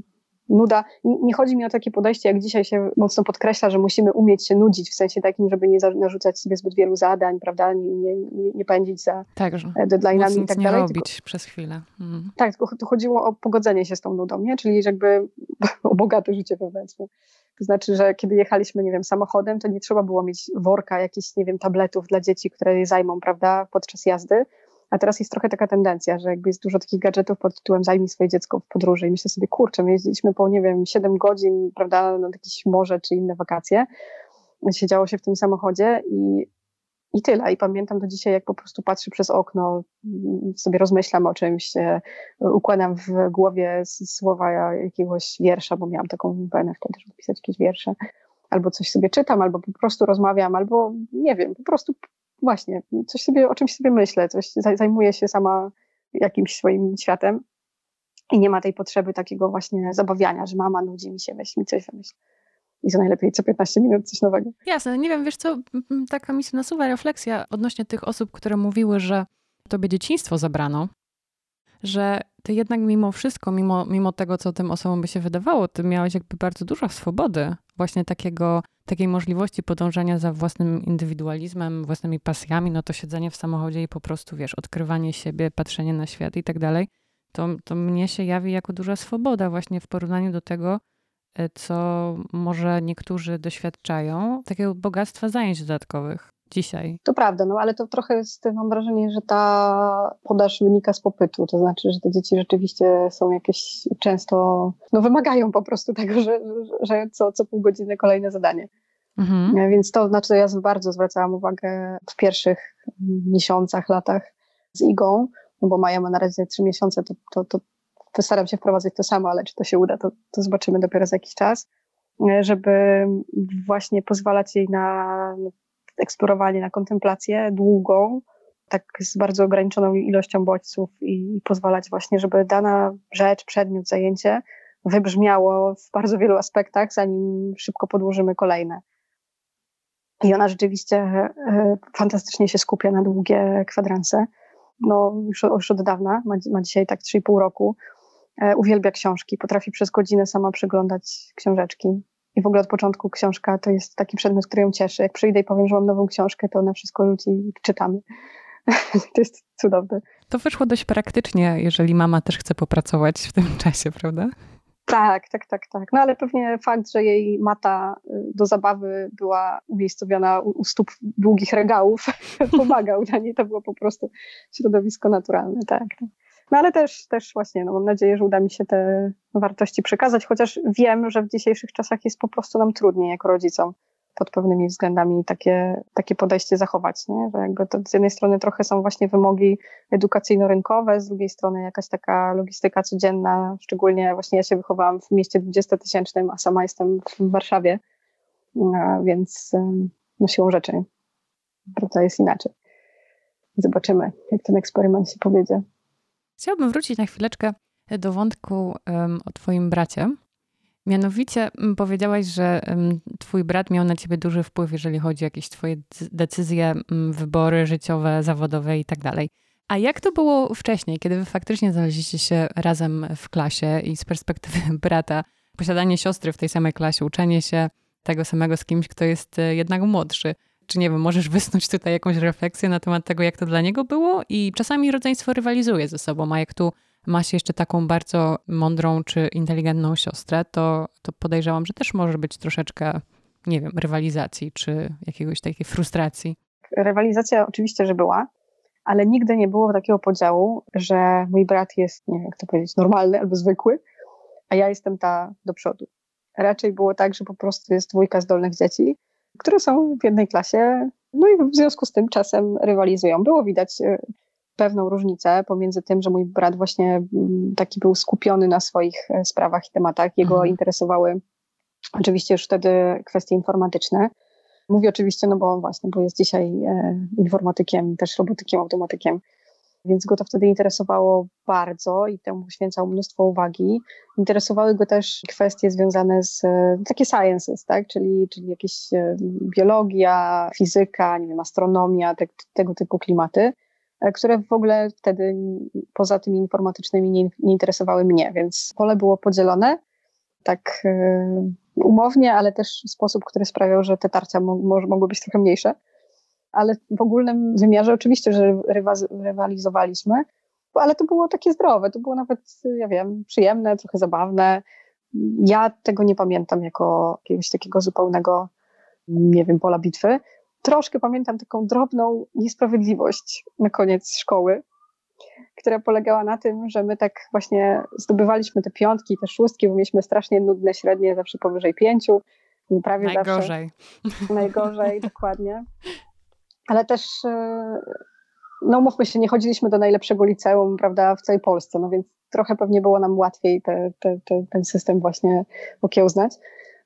nuda. Nie chodzi mi o takie podejście, jak dzisiaj się mocno podkreśla, że musimy umieć się nudzić, w sensie takim, żeby nie narzucać sobie zbyt wielu zadań, prawda, nie, nie, nie pędzić za tak, deadline'ami i tak nie dalej. robić tylko, przez chwilę. Mm. Tak, tylko tu chodziło o pogodzenie się z tą nudą, nie? czyli jakby o bogate życie wewnętrzne. To znaczy, że kiedy jechaliśmy, nie wiem, samochodem, to nie trzeba było mieć worka jakichś, nie wiem, tabletów dla dzieci, które je zajmą, prawda, podczas jazdy, A teraz jest trochę taka tendencja, że jakby jest dużo takich gadżetów pod tytułem zajmij swoje dziecko w podróży i myślę sobie, kurczę, my jeździliśmy po, nie wiem, 7 godzin, prawda, na jakieś morze czy inne wakacje. Siedziało się w tym samochodzie i, i tyle. I pamiętam do dzisiaj, jak po prostu patrzę przez okno, sobie rozmyślam o czymś, e, układam w głowie słowa jakiegoś wiersza, bo miałam taką wenę wtedy, żeby pisać jakieś wiersze. Albo coś sobie czytam, albo po prostu rozmawiam, albo nie wiem, po prostu właśnie, coś sobie, o czymś sobie myślę, coś zajmuję się sama jakimś swoim światem i nie ma tej potrzeby takiego właśnie zabawiania, że mama nudzi mi się, weź mi coś wymyśl. I to najlepiej co 15 minut coś nowego. Jasne, nie wiem, wiesz co, taka mi się nasuwa refleksja odnośnie tych osób, które mówiły, że tobie dzieciństwo zabrano, że ty jednak mimo wszystko, mimo, mimo tego, co tym osobom by się wydawało, ty miałeś jakby bardzo dużo swobody, właśnie takiego, takiej możliwości podążania za własnym indywidualizmem, własnymi pasjami, no to siedzenie w samochodzie i po prostu, wiesz, odkrywanie siebie, patrzenie na świat i tak dalej, to, to mnie się jawi jako duża swoboda właśnie w porównaniu do tego, e, co może niektórzy doświadczają, takiego bogactwa zajęć dodatkowych dzisiaj. To prawda, no ale to trochę z tym mam wrażenie, że ta podaż wynika z popytu, to znaczy, że te dzieci rzeczywiście są jakieś często, no wymagają po prostu tego, że, że co, co pół godziny kolejne zadanie. Mhm. E, więc to znaczy, ja bardzo zwracałam uwagę w pierwszych miesiącach, latach z Igą, no bo Maja ma na razie trzy miesiące, to, to, to postaram się wprowadzać to samo, ale czy to się uda, to, to zobaczymy dopiero za jakiś czas, e, żeby właśnie pozwalać jej na eksplorowanie, na kontemplację długą, tak z bardzo ograniczoną ilością bodźców i pozwalać właśnie, żeby dana rzecz, przedmiot, zajęcie wybrzmiało w bardzo wielu aspektach, zanim szybko podłożymy kolejne. I ona rzeczywiście e, fantastycznie się skupia na długie kwadranse. No, już, już od dawna, ma, ma dzisiaj tak 3,5 roku. E, uwielbia książki, potrafi przez godzinę sama przeglądać książeczki. I w ogóle od początku książka to jest taki przedmiot, który ją cieszy. Jak przyjdę i powiem, że mam nową książkę, to ona wszystko rzuci i czytamy. to jest cudowne. To wyszło dość praktycznie, jeżeli mama też chce popracować w tym czasie, prawda? Tak, tak, tak, tak. No ale pewnie fakt, że jej mata y, do zabawy była umiejscowiona u, stóp długich regałów, pomagał dla niej. To było po prostu środowisko naturalne, tak. tak. No ale też, też właśnie, no mam nadzieję, że uda mi się te wartości przekazać, chociaż wiem, że w dzisiejszych czasach jest po prostu nam trudniej jako rodzicom pod pewnymi względami takie, takie podejście zachować, nie? że jakby to z jednej strony trochę są właśnie wymogi edukacyjno-rynkowe, z drugiej strony jakaś taka logistyka codzienna, szczególnie właśnie ja się wychowałam w mieście 20-tysięcznym, a sama jestem w Warszawie, więc no siłą rzeczy prawda jest inaczej. Zobaczymy, jak ten eksperyment się powiedzie. Chciałabym wrócić na chwileczkę do wątku um, o Twoim bracie. Mianowicie powiedziałaś, że um, Twój brat miał na Ciebie duży wpływ, jeżeli chodzi o jakieś Twoje decyzje, um, wybory życiowe, zawodowe i tak dalej. A jak to było wcześniej, kiedy Wy faktycznie znaleźliście się razem w klasie i z perspektywy brata, posiadanie siostry w tej samej klasie, uczenie się tego samego z kimś, kto jest e, jednak młodszy? Czy nie wiem, możesz wysnuć tutaj jakąś refleksję na temat tego, jak to dla niego było? I czasami rodzeństwo rywalizuje ze sobą, a jak tu ma się jeszcze taką bardzo mądrą czy inteligentną siostrę, to, to podejrzewam, że też może być troszeczkę, nie wiem, rywalizacji czy jakiegoś takiej frustracji. Rywalizacja oczywiście, że była, ale nigdy nie było takiego podziału, że mój brat jest, nie wiem jak to powiedzieć, normalny albo zwykły, a ja jestem ta do przodu. Raczej było tak, że po prostu jest dwójka zdolnych dzieci które są w jednej klasie, no i w związku z tym czasem rywalizują. Było widać e, pewną różnicę pomiędzy tym, że mój brat właśnie mm, taki był skupiony na swoich e, sprawach i tematach. Jego mhm. interesowały oczywiście już wtedy kwestie informatyczne. Mówię oczywiście, no bo właśnie, bo jest dzisiaj e, informatykiem, też robotykiem, automatykiem więc go to wtedy interesowało bardzo i temu poświęcał mnóstwo uwagi. Interesowały go też kwestie związane z takie sciences, tak? czyli, czyli jakieś e, biologia, fizyka, nie wiem, astronomia, te, tego typu klimaty, e, które w ogóle wtedy poza tymi informatycznymi nie, nie interesowały mnie, więc pole było podzielone tak e, umownie, ale też w sposób, który sprawiał, że te tarcia mo mogły być trochę mniejsze ale w ogólnym wymiarze oczywiście, że rywalizowaliśmy, ale to było takie zdrowe, to było nawet, ja wiem, przyjemne, trochę zabawne. Ja tego nie pamiętam jako jakiegoś takiego zupełnego, nie wiem, pola bitwy. Troszkę pamiętam taką drobną niesprawiedliwość na koniec szkoły, która polegała na tym, że my tak właśnie zdobywaliśmy te piątki, te szóstki, bo mieliśmy strasznie nudne średnie, zawsze powyżej pięciu, prawie najgorzej. zawsze. Najgorzej. dokładnie. Ale też, e, no mówmy się, nie chodziliśmy do najlepszego liceum, prawda, w całej Polsce, no więc trochę pewnie było nam łatwiej te, te, te, ten system właśnie okiełznać.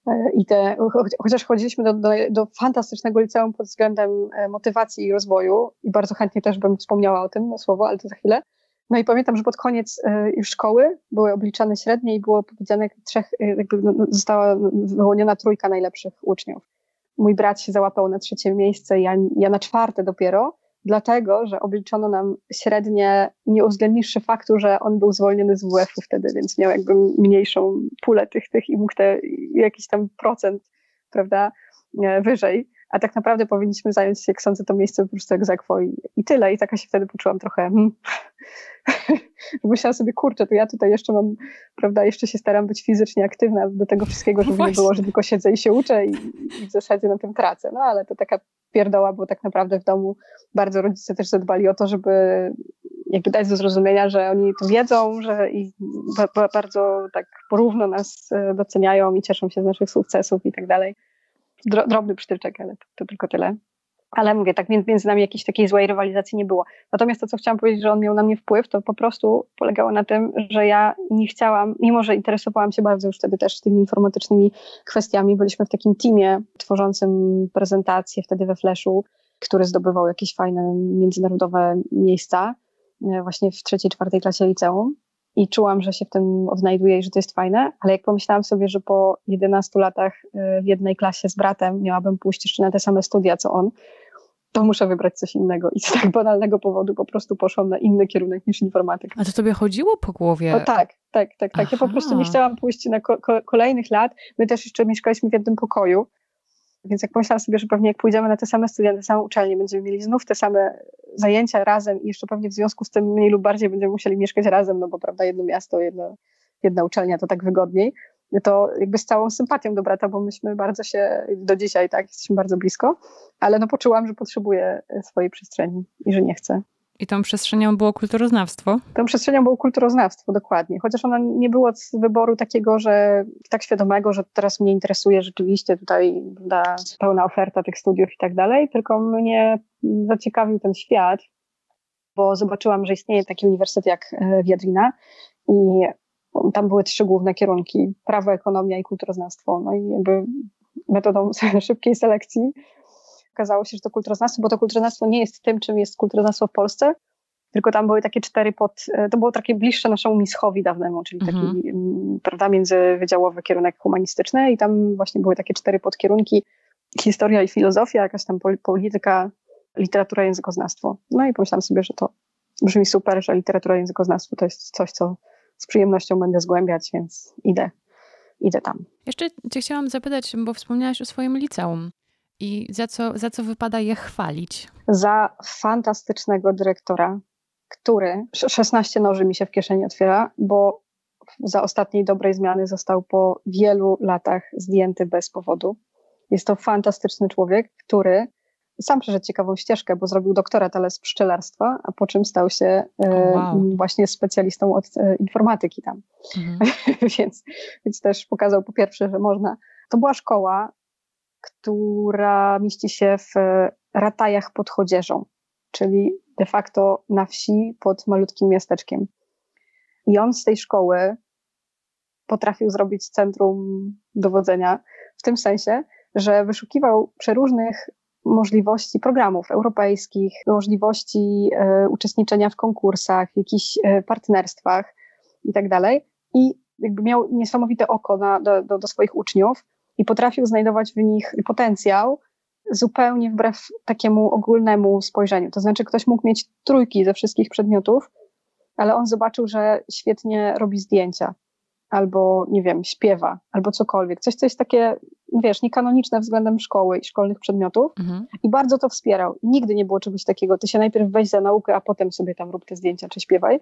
E, I te, chociaż chodziliśmy do, do, do, fantastycznego liceum pod względem e, motywacji i rozwoju, i bardzo chętnie też bym wspomniała o tym słowo, ale to za chwilę. No i pamiętam, że pod koniec e, już szkoły były obliczane średnie i było powiedziane, trzech, jakby no, no, została wyłoniona trójka najlepszych uczniów. Mój brat się załapał na trzecie miejsce, ja, ja na czwarte dopiero, dlatego, że obliczono nam średnie, nie uwzględniwszy faktu, że on był zwolniony z WF-u wtedy, więc miał jakby mniejszą pulę tych, tych i mógł te jakiś tam procent, prawda, e, wyżej. A tak naprawdę powinniśmy zająć, jak sądzę, to miejsce po prostu egzekwo i, i tyle. I taka się wtedy poczułam trochę, hmm. myślałam sobie, kurczę, to ja tutaj jeszcze mam, prawda, jeszcze się staram być fizycznie aktywna do tego wszystkiego, żeby nie było, że tylko siedzę i się uczę i, i w zasadzie na tym tracę. No ale to taka pierdoła, bo tak naprawdę w domu bardzo rodzice też zadbali o to, żeby jakby dać do zrozumienia, że oni to wiedzą, że i bardzo tak porówno nas e, doceniają i cieszą się z naszych sukcesów i tak dalej. Drobny przytyczek, ale to, to tylko tyle. Ale mówię, tak między nami jakiejś takiej złej rywalizacji nie było. Natomiast to, co chciałam powiedzieć, że on miał na mnie wpływ, to po prostu polegało na tym, że ja nie chciałam, mimo że interesowałam się bardzo już wtedy też tymi informatycznymi kwestiami, byliśmy w takim teamie tworzącym prezentacje wtedy we Flashu, który zdobywał jakieś fajne międzynarodowe miejsca e, właśnie w trzeciej, czwartej klasie liceum i czułam, że się w tym odnajduję i że to jest fajne, ale jak pomyślałam sobie, że po 11 latach e, w jednej klasie z bratem miałabym pójść jeszcze na te same studia co on, to muszę wybrać coś innego. I z tak banalnego powodu po prostu poszłam na inny kierunek niż informatyka. A to tobie chodziło po głowie? O, tak, tak, tak, tak. Ja po prostu nie chciałam pójść na ko kolejnych lat. My też jeszcze mieszkaliśmy w jednym pokoju, więc jak pomyślałam sobie, że pewnie jak pójdziemy na te same studia, na te same uczelnie, będziemy mieli znów te same zajęcia razem i jeszcze pewnie w związku z tym mniej lub bardziej będziemy musieli mieszkać razem, no bo prawda, jedno miasto, jedno, jedna uczelnia to tak wygodniej, to jakby z całą sympatią do brata, bo myśmy bardzo się do dzisiaj, tak, jesteśmy bardzo blisko, ale no poczułam, że potrzebuję swojej przestrzeni i że nie chcę. I tą przestrzenią było kulturoznawstwo? Tą przestrzenią było kulturoznawstwo, dokładnie. Chociaż ono nie było z wyboru takiego, że tak świadomego, że teraz mnie interesuje rzeczywiście tutaj da pełna oferta tych studiów i tak dalej, tylko mnie zaciekawił ten świat, bo zobaczyłam, że istnieje taki uniwersytet jak e, Wiedrina i tam były trzy główne kierunki: prawo, ekonomia i kulturoznawstwo. No i jakby metodą szybkiej selekcji okazało się, że to kulturoznawstwo, bo to kulturoznawstwo nie jest tym, czym jest kulturoznawstwo w Polsce, tylko tam były takie cztery pod, e, to było takie bliższe naszemu mischowi dawnemu, czyli taki, mhm. Prawda, międzywydziałowy kierunek humanistyczny i tam właśnie były takie cztery podkierunki, historia i filozofia, jakaś tam polityka, literatura, językoznawstwo. No i pomyślałam sobie, że to brzmi super, że literatura, językoznawstwo to jest coś, co z przyjemnością będę zgłębiać, więc idę, idę tam. Jeszcze cię chciałam zapytać, bo wspomniałaś o swoim liceum. I za co, za co wypada je chwalić? Za fantastycznego dyrektora, który 16 noży mi się w kieszeni otwiera, bo za ostatniej dobrej zmiany został po wielu latach zdjęty bez powodu. Jest to fantastyczny człowiek, który sam przeszedł ciekawą ścieżkę, bo zrobił doktorat, ale z pszczelarstwa, a po czym stał się e, wow. właśnie specjalistą od e, informatyki tam. Mhm. więc, więc też pokazał po pierwsze, że można. To była szkoła, która mieści się w Ratajach pod Chodzieżą, czyli de facto na wsi pod malutkim miasteczkiem. I on z tej szkoły potrafił zrobić centrum dowodzenia w tym sensie, że wyszukiwał przeróżnych możliwości programów europejskich, możliwości e, uczestniczenia w konkursach, w jakichś e, partnerstwach i tak. I jakby miał niesamowite oko na, do, do, do swoich uczniów i potrafił znajdować w nich potencjał zupełnie wbrew takiemu ogólnemu spojrzeniu. To znaczy, ktoś mógł mieć trójki ze wszystkich przedmiotów, ale on zobaczył, że świetnie robi zdjęcia, albo nie wiem, śpiewa, albo cokolwiek. Coś, co jest takie, wiesz, niekanoniczne względem szkoły i szkolnych przedmiotów mhm. i bardzo to wspierał. I nigdy nie było czegoś takiego. Ty się najpierw weź za naukę, a potem sobie tam rób te zdjęcia czy śpiewaj.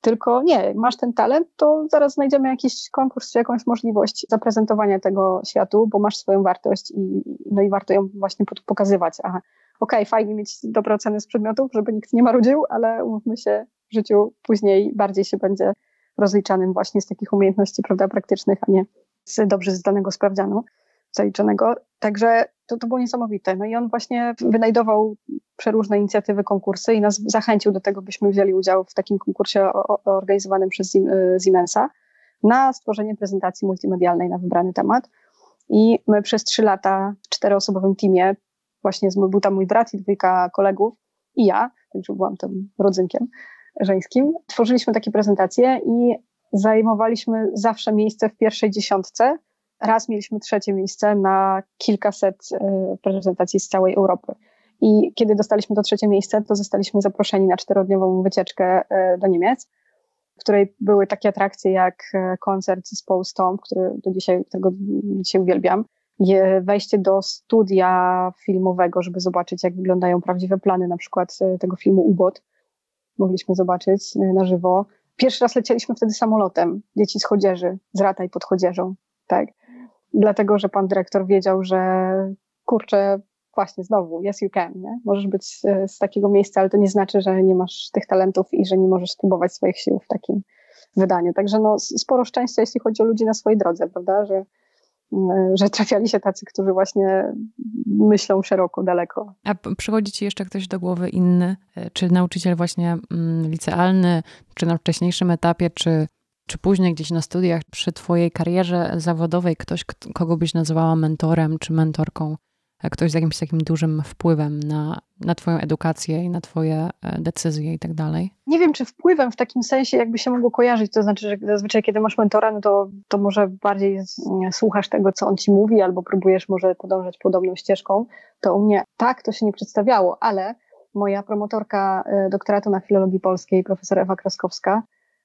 Tylko nie, masz ten talent, to zaraz znajdziemy jakiś konkurs czy jakąś możliwość zaprezentowania tego światu, bo masz swoją wartość i, no i warto ją właśnie pokazywać. Aha, okej, okay, fajnie mieć dobre oceny z przedmiotów, żeby nikt nie marudził, ale umówmy się, w życiu później bardziej się będzie rozliczanym właśnie z takich umiejętności prawda, praktycznych, a nie z dobrze zdanego sprawdzianu zaliczonego. Także to, to było niesamowite. No i on właśnie wynajdował przeróżne inicjatywy, konkursy i nas zachęcił do tego, byśmy wzięli udział w takim konkursie organizowanym przez y, Siemensa na stworzenie prezentacji multimedialnej na wybrany temat. I my przez trzy lata w czteroosobowym teamie, właśnie był tam mój brat i dwójka kolegów i ja, także byłam tym rodzynkiem żeńskim, tworzyliśmy takie prezentacje i zajmowaliśmy zawsze miejsce w pierwszej dziesiątce. Raz mieliśmy trzecie miejsce na kilkaset e, prezentacji z całej Europy. I kiedy dostaliśmy to trzecie miejsce, to zostaliśmy zaproszeni na czterodniową wycieczkę e, do Niemiec, w której były takie atrakcje jak e, koncert zespołu Stomp, który do dzisiaj, którego dzisiaj uwielbiam, wejście do studia filmowego, żeby zobaczyć, jak wyglądają prawdziwe plany na przykład tego filmu Ubot. Mogliśmy zobaczyć na żywo. Pierwszy raz lecieliśmy wtedy samolotem, dzieci z Chodzieży, z Rataj pod Chodzieżą, tak. Dlatego, że pan dyrektor wiedział, że kurczę, właśnie znowu, yes you can, nie? Możesz być e, z takiego miejsca, ale to nie znaczy, że nie masz tych talentów i że nie możesz spróbować swoich sił w takim wydaniu. Także no, sporo szczęścia, jeśli chodzi o ludzi na swojej drodze, prawda, że, e, że trafiali się tacy, którzy właśnie myślą szeroko, daleko. A przychodzi ci jeszcze ktoś do głowy inny? E, czy nauczyciel właśnie mm, licealny, czy na wcześniejszym etapie, czy, czy później gdzieś na studiach, przy twojej karierze zawodowej, ktoś, kogo byś nazywała mentorem czy mentorką? ktoś z jakimś takim dużym wpływem na, na Twoją edukację i na Twoje e, decyzje i tak dalej? Nie wiem, czy wpływem w takim sensie jakby się mogło kojarzyć. To znaczy, że zazwyczaj, kiedy masz mentora, no to, to może bardziej słuchasz tego, co on ci mówi, albo próbujesz może podążać podobną ścieżką. To u mnie tak to się nie przedstawiało, ale moja promotorka e, doktoratu na filologii polskiej, profesor Ewa Kraskowska,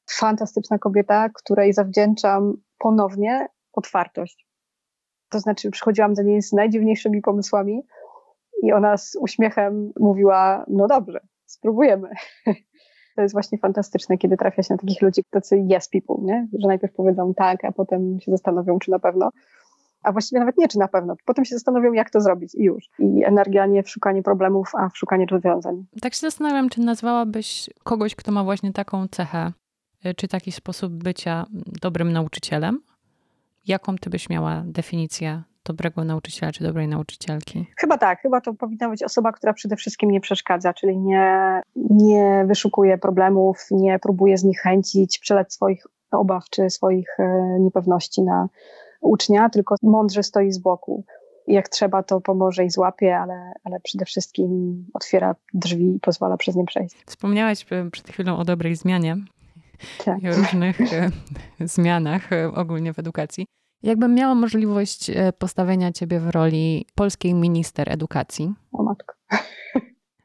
fantastyczna kobieta, której zawdzięczam ponownie otwartość to znaczy, przychodziłam do niej z najdziwniejszymi pomysłami i ona z uśmiechem mówiła: No dobrze, spróbujemy. To jest właśnie fantastyczne, kiedy trafia się na takich ludzi, tacy yes people, nie? że najpierw powiedzą tak, a potem się zastanowią, czy na pewno. A właściwie nawet nie, czy na pewno. Potem się zastanowią, jak to zrobić i już. I energia nie w szukanie problemów, a w szukanie rozwiązań. Tak się zastanawiam, czy nazwałabyś kogoś, kto ma właśnie taką cechę, czy taki sposób bycia dobrym nauczycielem? Jaką ty byś miała definicję dobrego nauczyciela czy dobrej nauczycielki? Chyba tak, chyba to powinna być osoba, która przede wszystkim nie przeszkadza, czyli nie, nie wyszukuje problemów, nie próbuje zniechęcić, przelać swoich obaw czy swoich e, niepewności na ucznia, tylko mądrze stoi z boku. Jak trzeba, to pomoże i złapie, ale, ale przede wszystkim otwiera drzwi i pozwala przez nie przejść. Wspomniałaś e, przed chwilą o dobrej zmianie tak. i o różnych e, zmianach e, ogólnie w edukacji. Jakbym miała możliwość e, postawienia ciebie w roli polskiej minister edukacji. O matko.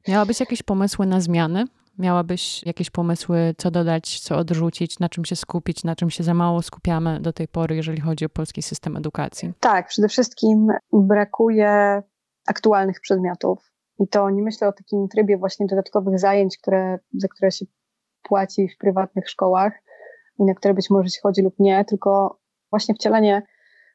Miałabyś jakieś pomysły na zmiany? Miałabyś jakieś pomysły, co dodać, co odrzucić, na czym się skupić, na czym się za mało skupiamy do tej pory, jeżeli chodzi o polski system edukacji? Tak, przede wszystkim brakuje aktualnych przedmiotów. I to nie myślę o takim trybie właśnie dodatkowych zajęć, które, za które się płaci w prywatnych szkołach i na które być może się chodzi lub nie, tylko właśnie wcielenie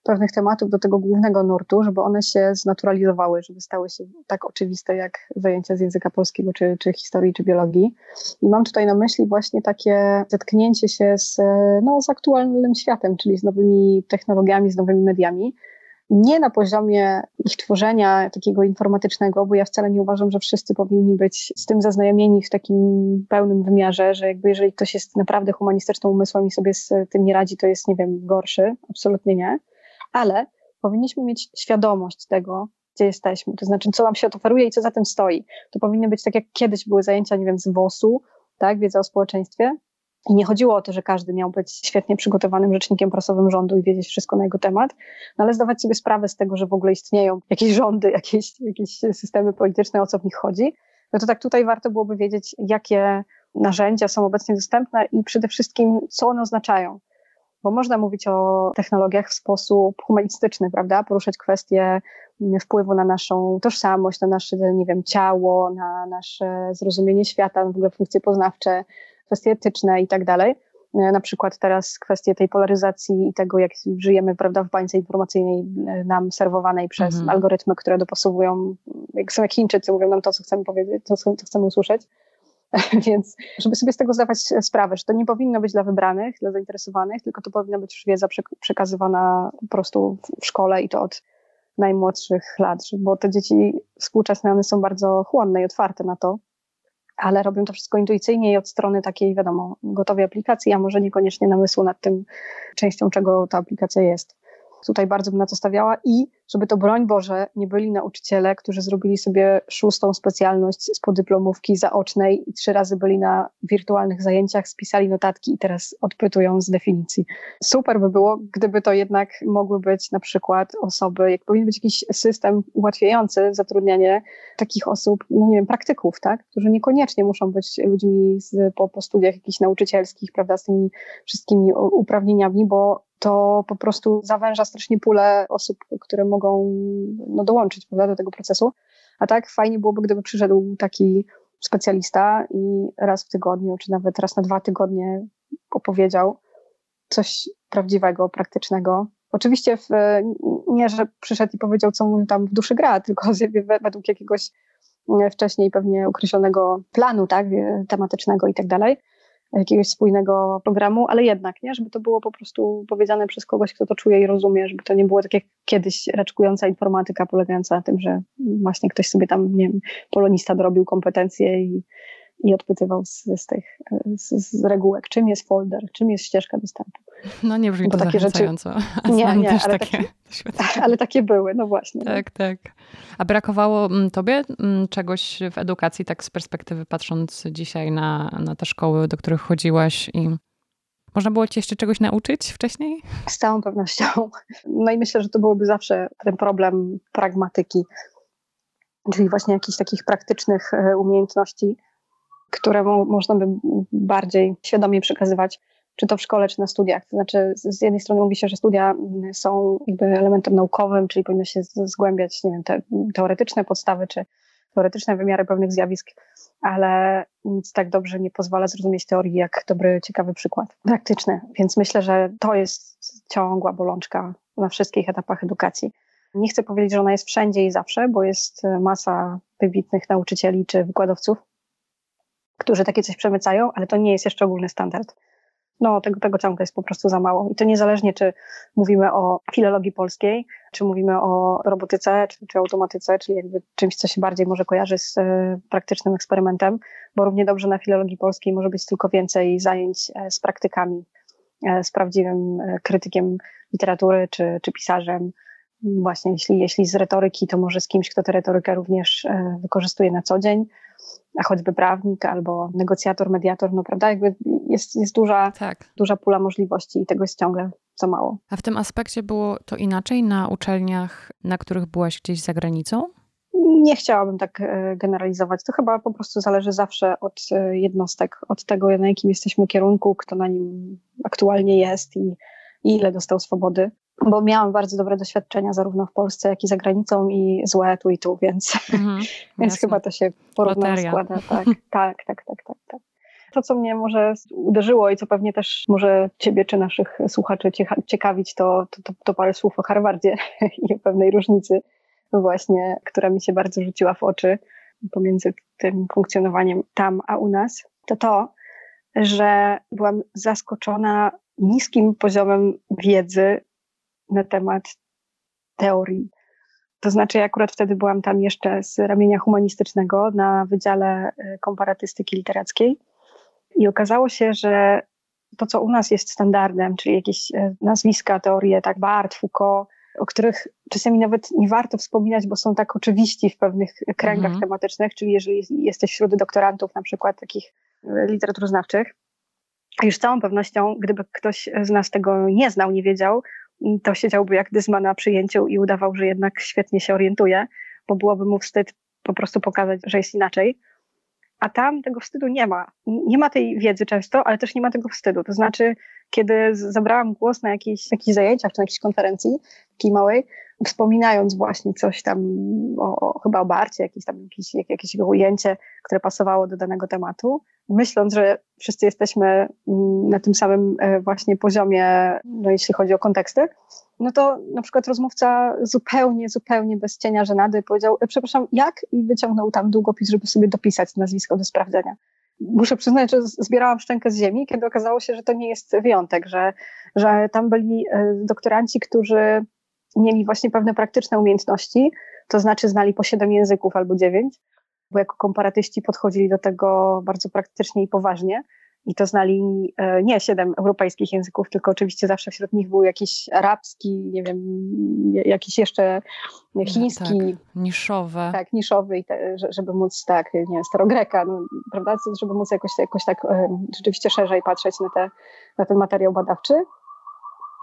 pewnych tematów do tego głównego nurtu, żeby one się znaturalizowały, żeby stały się tak oczywiste jak zajęcia z języka polskiego, czy, czy historii, czy biologii. I mam tutaj na myśli właśnie takie zetknięcie się z, no, z aktualnym światem, czyli z nowymi technologiami, z nowymi mediami, nie na poziomie ich tworzenia takiego informatycznego, bo ja wcale nie uważam, że wszyscy powinni być z tym zaznajomieni w takim pełnym wymiarze, że jakby jeżeli ktoś jest naprawdę humanistycznym umysłem i sobie z tym nie radzi, to jest, nie wiem, gorszy. Absolutnie nie. Ale powinniśmy mieć świadomość tego, gdzie jesteśmy, to znaczy, co nam się oferuje i co za tym stoi. To powinny być tak, jak kiedyś były zajęcia, nie wiem, z WOS-u, tak, wiedza o społeczeństwie, i nie chodziło o to, że każdy miał być świetnie przygotowanym rzecznikiem prasowym rządu i wiedzieć wszystko na jego temat, no ale zdawać sobie sprawę z tego, że w ogóle istnieją jakieś rządy, jakieś, jakieś systemy polityczne, o co w nich chodzi. No to tak tutaj warto byłoby wiedzieć, jakie narzędzia są obecnie dostępne i przede wszystkim, co one oznaczają. Bo można mówić o technologiach w sposób humanistyczny, prawda? Poruszać kwestie wpływu na naszą tożsamość, na nasze, nie wiem, ciało, na nasze zrozumienie świata, w ogóle funkcje poznawcze, kwestie etyczne i tak dalej. E, na przykład teraz kwestie tej polaryzacji i tego, jak żyjemy prawda, w bańce informacyjnej e, nam serwowanej przez mhm. algorytmy, które dopasowują, jak są jak Chińczycy, mówią nam to, co chcemy powiedzieć, to, co chcemy usłyszeć. Więc żeby sobie z tego zdawać sprawę, że to nie powinno być dla wybranych, dla zainteresowanych, tylko to powinna być już wiedza przekazywana po prostu w szkole i to od najmłodszych lat, bo te dzieci współczesne, one są bardzo chłonne i otwarte na to, ale robią to wszystko intuicyjnie i od strony takiej, wiadomo, gotowej aplikacji, a może niekoniecznie namysłu nad tym częścią, czego ta aplikacja jest. Tutaj bardzo bym na to stawiała i żeby to broń Boże nie byli nauczyciele, którzy zrobili sobie szóstą specjalność z podyplomówki zaocznej i trzy razy byli na wirtualnych zajęciach, spisali notatki i teraz odpytują z definicji. Super by było, gdyby to jednak mogły być na przykład osoby, jak powinien być jakiś system ułatwiający zatrudnianie takich osób, no nie wiem, praktyków, tak, którzy niekoniecznie muszą być ludźmi z, po, po studiach jakichś nauczycielskich, prawda, z tymi wszystkimi uprawnieniami, bo to po prostu zawęża strasznie pulę osób, które mogą no, dołączyć prawda, do tego procesu. A tak fajnie byłoby, gdyby przyszedł taki specjalista i raz w tygodniu, czy nawet raz na dwa tygodnie opowiedział coś prawdziwego, praktycznego. Oczywiście w, nie, że przyszedł i powiedział, co mu tam w duszy gra, tylko według jakiegoś wcześniej pewnie określonego planu, tak, tematycznego i tak dalej jakiegoś spójnego programu, ale jednak, nie, żeby to było po prostu powiedziane przez kogoś, kto to czuje i rozumie, żeby to nie było tak jak kiedyś raczkująca informatyka polegająca na tym, że właśnie ktoś sobie tam, nie wiem, polonista dorobił kompetencje i, i odpytywał z, z tych z, z, regułek, czym jest folder, czym jest ścieżka dostępu. No nie brzmi Bo to takie rzeczy. Nie, nie, ale takie, ale takie były, no właśnie. Tak, no. tak. A brakowało mm, tobie mm, czegoś w edukacji, tak z perspektywy patrząc dzisiaj na, na te szkoły, do których chodziłaś i można było cię jeszcze czegoś nauczyć wcześniej? Z całą pewnością. No i myślę, że to byłoby zawsze ten problem pragmatyki, czyli właśnie jakichś takich praktycznych e, umiejętności, które mo można by bardziej świadomie przekazywać, czy to w szkole, czy na studiach. To znaczy, z jednej strony mówi się, że studia mm, są jakby elementem naukowym, czyli powinno się zgłębiać, nie wiem, te teoretyczne podstawy, czy teoretyczne wymiary pewnych zjawisk, ale nic tak dobrze nie pozwala zrozumieć teorii, jak dobry, ciekawy przykład praktyczny. Więc myślę, że to jest ciągła bolączka na wszystkich etapach edukacji. Nie chcę powiedzieć, że ona jest wszędzie i zawsze, bo jest masa wybitnych nauczycieli czy wykładowców, którzy takie coś przemycają, ale to nie jest jeszcze ogólny standard. No, tego, tego ciągle jest po prostu za mało. I to niezależnie, czy mówimy o filologii polskiej, czy mówimy o robotyce, czy, czy automatyce, czyli jakby czymś, co się bardziej może kojarzy z e, praktycznym eksperymentem, bo równie dobrze na filologii polskiej może być tylko więcej zajęć e, z praktykami, e, z prawdziwym krytykiem literatury, czy, czy pisarzem. Właśnie, jeśli, jeśli z retoryki, to może z kimś, kto tę retorykę również e, wykorzystuje na co dzień a choćby prawnik albo negocjator, mediator, no prawda, jakby jest, jest duża, tak. duża pula możliwości i tego jest ciągle za mało. A w tym aspekcie było to inaczej na uczelniach, na których byłaś gdzieś za granicą? Nie chciałabym tak e, generalizować. To chyba po prostu zależy zawsze od e, jednostek, od tego, na jakim jesteśmy kierunku, kto na nim aktualnie jest i, i ile dostał swobody bo miałam bardzo dobre doświadczenia zarówno w Polsce, jak i za granicą i złe tu i tu, więc, mm, więc chyba to się porówno składa. Tak, tak, tak, tak, tak, tak. To, co mnie może uderzyło i co pewnie też może ciebie czy naszych słuchaczy ciekawić, to, to, to parę słów o Harvardzie i o pewnej różnicy właśnie, która mi się bardzo rzuciła w oczy pomiędzy tym funkcjonowaniem tam a u nas, to to, że byłam zaskoczona niskim poziomem wiedzy na temat teorii. To znaczy, ja akurat wtedy byłam tam jeszcze z ramienia humanistycznego na Wydziale y, Komparatystyki Literackiej i okazało się, że to, co u nas jest standardem, czyli jakieś y, nazwiska, teorie, tak, Barth, Foucault, o których czasami nawet nie warto wspominać, bo są tak oczywiści w pewnych kręgach mhm. tematycznych, czyli jeżeli jesteś wśród doktorantów na przykład takich y, literaturoznawczych, już z całą pewnością, gdyby ktoś z nas tego nie znał, nie wiedział, to siedziałby jak dyzma na przyjęciu i udawał, że jednak świetnie się orientuje, bo byłoby mu wstyd po prostu pokazać, że jest inaczej. A tam tego wstydu nie ma. Nie ma tej wiedzy często, ale też nie ma tego wstydu. To znaczy, kiedy zabrałam głos na jakichś, jakichś zajęciach czy na jakiejś konferencji takiej małej, wspominając właśnie coś tam o, chyba o Barcie, jakieś tam jakieś, jakieś ujęcie, które pasowało do danego tematu, myśląc, że wszyscy jesteśmy mm, na tym samym e, właśnie poziomie, no jeśli chodzi o konteksty, no to na przykład rozmówca zupełnie, zupełnie bez cienia żenady powiedział, e, przepraszam, jak? I wyciągnął tam długopis, żeby sobie dopisać nazwisko do sprawdzenia. muszę przyznać, że zbierałam szczękę z ziemi, kiedy okazało się, że to nie jest wyjątek, że, że tam byli e, doktoranci, którzy mieli właśnie pewne praktyczne umiejętności, to znaczy znali po siedem języków albo dziewięć, bo jako komparatyści podchodzili do tego bardzo praktycznie i poważnie. I to znali e, nie siedem europejskich języków, tylko oczywiście zawsze wśród nich był jakiś arabski, nie wiem, jakiś jeszcze chiński. Tak, niszowe. Tak, niszowy, te, żeby móc, tak, nie starogreka, no, prawda, żeby móc jakoś, jakoś tak e, rzeczywiście szerzej patrzeć na, te, na ten materiał badawczy.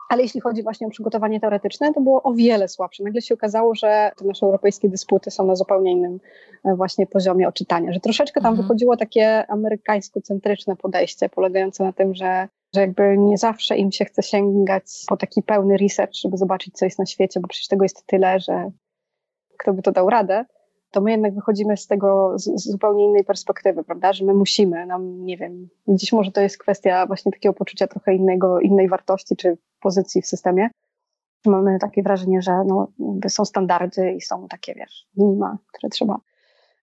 Ale jeśli chodzi właśnie o przygotowanie teoretyczne, to było o wiele słabsze. Nagle się okazało, że te nasze europejskie dysputy są na zupełnie innym e, właśnie poziomie odczytania, że troszeczkę tam mhm. wychodziło takie amerykańsko-centryczne podejście, polegające na tym, że, że jakby nie zawsze im się chce sięgać po taki pełny research, żeby zobaczyć, co jest na świecie, bo przecież tego jest tyle, że kto by to dał radę to my jednak wychodzimy z tego z, z, zupełnie innej perspektywy, prawda, że my musimy, nam, nie wiem, gdzieś może to jest kwestia właśnie takiego poczucia trochę innego, innej wartości czy pozycji w systemie. Mamy takie wrażenie, że no, są standardy i są takie, wiesz, minima, które trzeba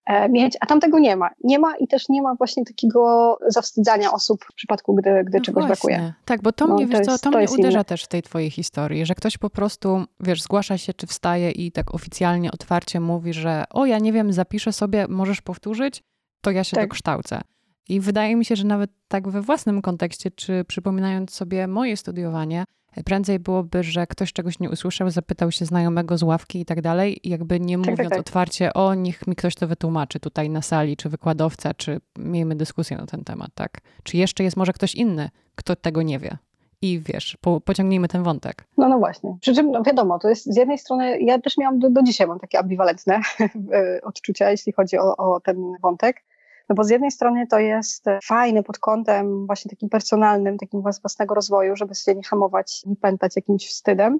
E, mieć, a tam tego nie ma. Nie ma i też nie ma właśnie takiego zawstydzania osób w przypadku, gdy, gdy no czegoś właśnie. brakuje. Tak, bo to no, mnie, to, wiesz, jest, to, to mnie uderza inne. też w tej twojej historii, że ktoś po prostu, wiesz, zgłasza się, czy wstaje i tak oficjalnie, otwarcie mówi, że o, ja nie wiem, zapiszę sobie, możesz powtórzyć, to ja się tak. dokształcę. I wydaje mi się, że nawet tak we własnym kontekście, czy przypominając sobie moje studiowanie, Prędzej byłoby, że ktoś czegoś nie usłyszał, zapytał się znajomego z ławki i tak dalej, jakby nie tak, tak, mówiąc tak, tak. otwarcie, o niech mi ktoś to wytłumaczy tutaj na sali, czy wykładowca, czy miejmy dyskusję na ten temat, tak? Czy jeszcze jest może ktoś inny, kto tego nie wie? i wiesz, po, pociągnijmy ten wątek. No, no właśnie. Przy czym, no wiadomo, to jest z jednej strony, ja też miałam do, do dzisiaj, mam takie ambiwalentne odczucia, jeśli chodzi o, o ten wątek. No bo z jednej strony to jest fajne pod kątem właśnie takim personalnym, takim własnego rozwoju, żeby się nie hamować, nie pętać jakimś wstydem.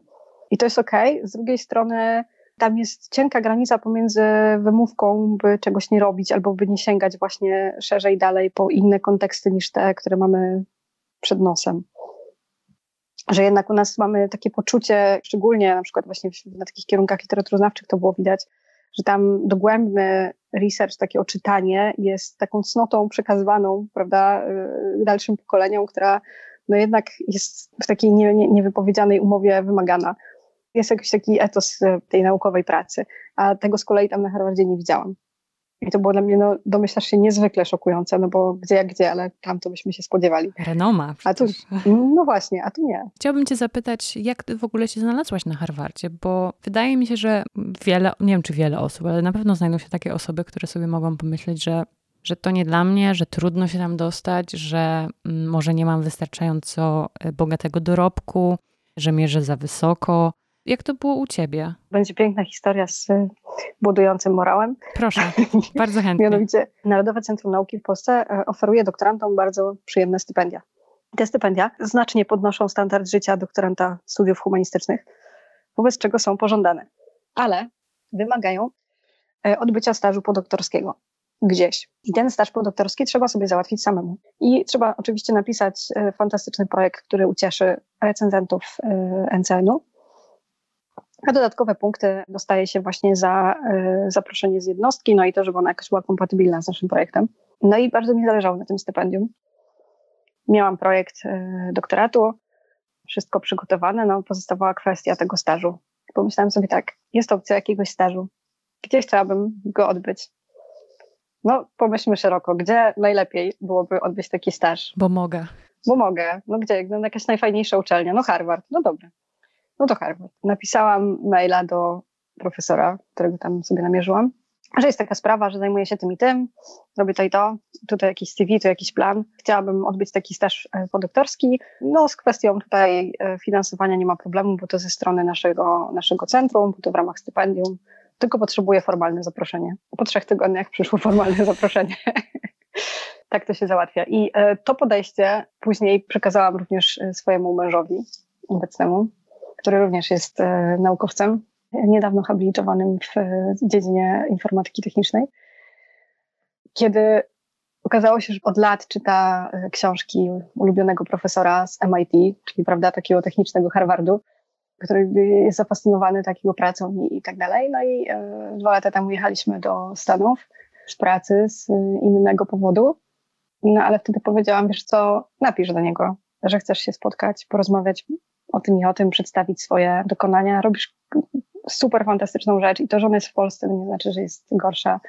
I to jest okej. Okay. Z drugiej strony tam jest cienka granica pomiędzy wymówką, by czegoś nie robić, albo by nie sięgać właśnie szerzej dalej po inne konteksty niż te, które mamy przed nosem. Że jednak u nas mamy takie poczucie, szczególnie na przykład właśnie na takich kierunkach literaturoznawczych to było widać, że tam dogłębny research, takie oczytanie jest taką cnotą przekazywaną, prawda, y, dalszym pokoleniom, która no jednak jest w takiej nie, nie, niewypowiedzianej umowie wymagana. Jest jakiś taki etos y, tej naukowej pracy, a tego z kolei tam na Harvardzie nie widziałam. I to było dla mnie, no, domyślasz się, niezwykle szokujące, no bo gdzie jak gdzie, ale tam to byśmy się spodziewali. Renoma przecież. A tu, no właśnie, a tu nie. Chciałabym cię zapytać, jak ty w ogóle się znalazłaś na Harvardzie, bo wydaje mi się, że wiele, nie wiem czy wiele osób, ale na pewno znajdą się takie osoby, które sobie mogą pomyśleć, że że to nie dla mnie, że trudno się tam dostać, że mm, może nie mam wystarczająco e, bogatego dorobku, że mierzę za wysoko. Jak to było u ciebie? Będzie piękna historia z budującym morałem. Proszę, bardzo chętnie. Mianowicie Narodowe Centrum Nauki w Polsce e, oferuje doktorantom bardzo przyjemne stypendia. Te stypendia znacznie podnoszą standard życia doktoranta studiów humanistycznych, wobec czego są pożądane, ale wymagają e, odbycia stażu podoktorskiego gdzieś. I ten staż podoktorski trzeba sobie załatwić samemu. I trzeba oczywiście napisać e, fantastyczny projekt, który ucieszy recenzentów NCN-u a dodatkowe punkty dostaje się właśnie za y, zaproszenie z jednostki, no i to, żeby ona jakoś była kompatybilna z naszym projektem. No i bardzo mi zależało na tym stypendium. Miałam projekt y, doktoratu, wszystko przygotowane, no pozostawała kwestia tego stażu. Pomyślałam sobie tak, jest opcja jakiegoś stażu. Gdzie chciałabym go odbyć? No, pomyślmy szeroko, gdzie najlepiej byłoby odbyć taki staż? Bo mogę. Bo mogę. No gdzie? No, jakaś najfajniejsza uczelnia. No Harvard. No dobra no to Harvard. Napisałam maila do profesora, którego tam sobie namierzyłam, że jest taka sprawa, że zajmuję się tym i tym, robię to i to, tutaj jakiś CV, tu jakiś plan. Chciałabym odbyć taki staż e, podoktorski. No z kwestią tutaj e, finansowania nie ma problemu, bo to ze strony naszego, naszego centrum, bo to w ramach stypendium, tylko potrzebuję formalne zaproszenie. Po trzech tygodniach przyszło formalne zaproszenie. tak to się załatwia. I e, to podejście później przekazałam również swojemu mężowi obecnemu, który również jest e, naukowcem, niedawno habilitowanym w e, dziedzinie informatyki technicznej. Kiedy okazało się, że od lat czyta e, książki ulubionego profesora z MIT, czyli prawda, takiego technicznego Harvardu, który jest zafascynowany takiego pracą i, i tak dalej. No i e, dwa lata temu jechaliśmy do Stanów z pracy z innego powodu. No ale wtedy powiedziałam, wiesz co, napisz do niego, że chcesz się spotkać, porozmawiać o tym i o tym, przedstawić swoje dokonania. Robisz super fantastyczną rzecz i to, że ona jest w Polsce, to nie znaczy, że jest gorsza,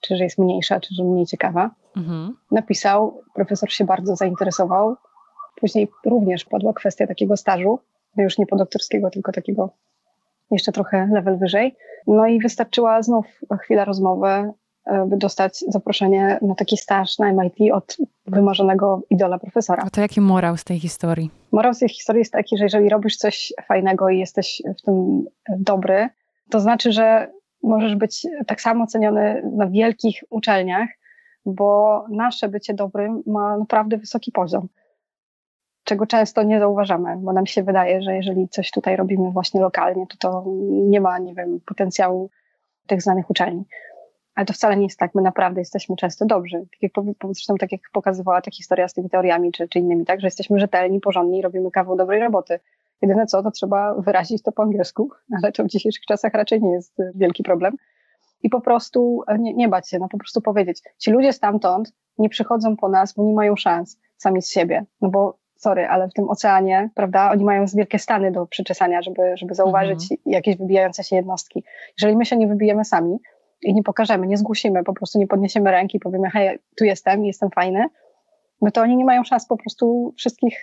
czy że jest mniejsza, czy że mniej ciekawa. Mhm. Napisał, profesor się bardzo zainteresował. Później również padła kwestia takiego stażu, no już nie podoktorskiego, tylko takiego jeszcze trochę level wyżej. No i wystarczyła znów chwila rozmowy, by dostać zaproszenie na taki staż na MIT od wymarzonego idola profesora. A to jaki morał z tej historii? Morał z tej historii jest taki, że jeżeli robisz coś fajnego i jesteś w tym dobry, to znaczy, że możesz być tak samo ceniony na wielkich uczelniach, bo nasze bycie dobrym ma naprawdę wysoki poziom. Czego często nie zauważamy, bo nam się wydaje, że jeżeli coś tutaj robimy właśnie lokalnie, to to nie ma, nie wiem, potencjału tych znanych uczelni. Ale to wcale nie jest tak, my naprawdę jesteśmy często dobrzy. Tak jak, zresztą tak jak pokazywała ta historia z tymi teoriami czy, czy innymi, tak, że jesteśmy rzetelni, porządni i robimy kawał dobrej roboty. Jedyne co, to trzeba wyrazić to po angielsku, ale to w dzisiejszych czasach raczej nie jest wielki problem. I po prostu e, nie, nie bać się, no po prostu powiedzieć. Ci ludzie stamtąd nie przychodzą po nas, bo nie mają szans sami z siebie. No bo sorry, ale w tym oceanie, prawda, oni mają wielkie stany do przyczesania, żeby, żeby zauważyć mhm. jakieś wybijające się jednostki. Jeżeli my się nie wybijemy sami, i nie pokażemy, nie zgłosimy, po prostu nie podniesiemy ręki i powiemy, hej, tu jestem, jestem fajny, no to oni nie mają szans po prostu wszystkich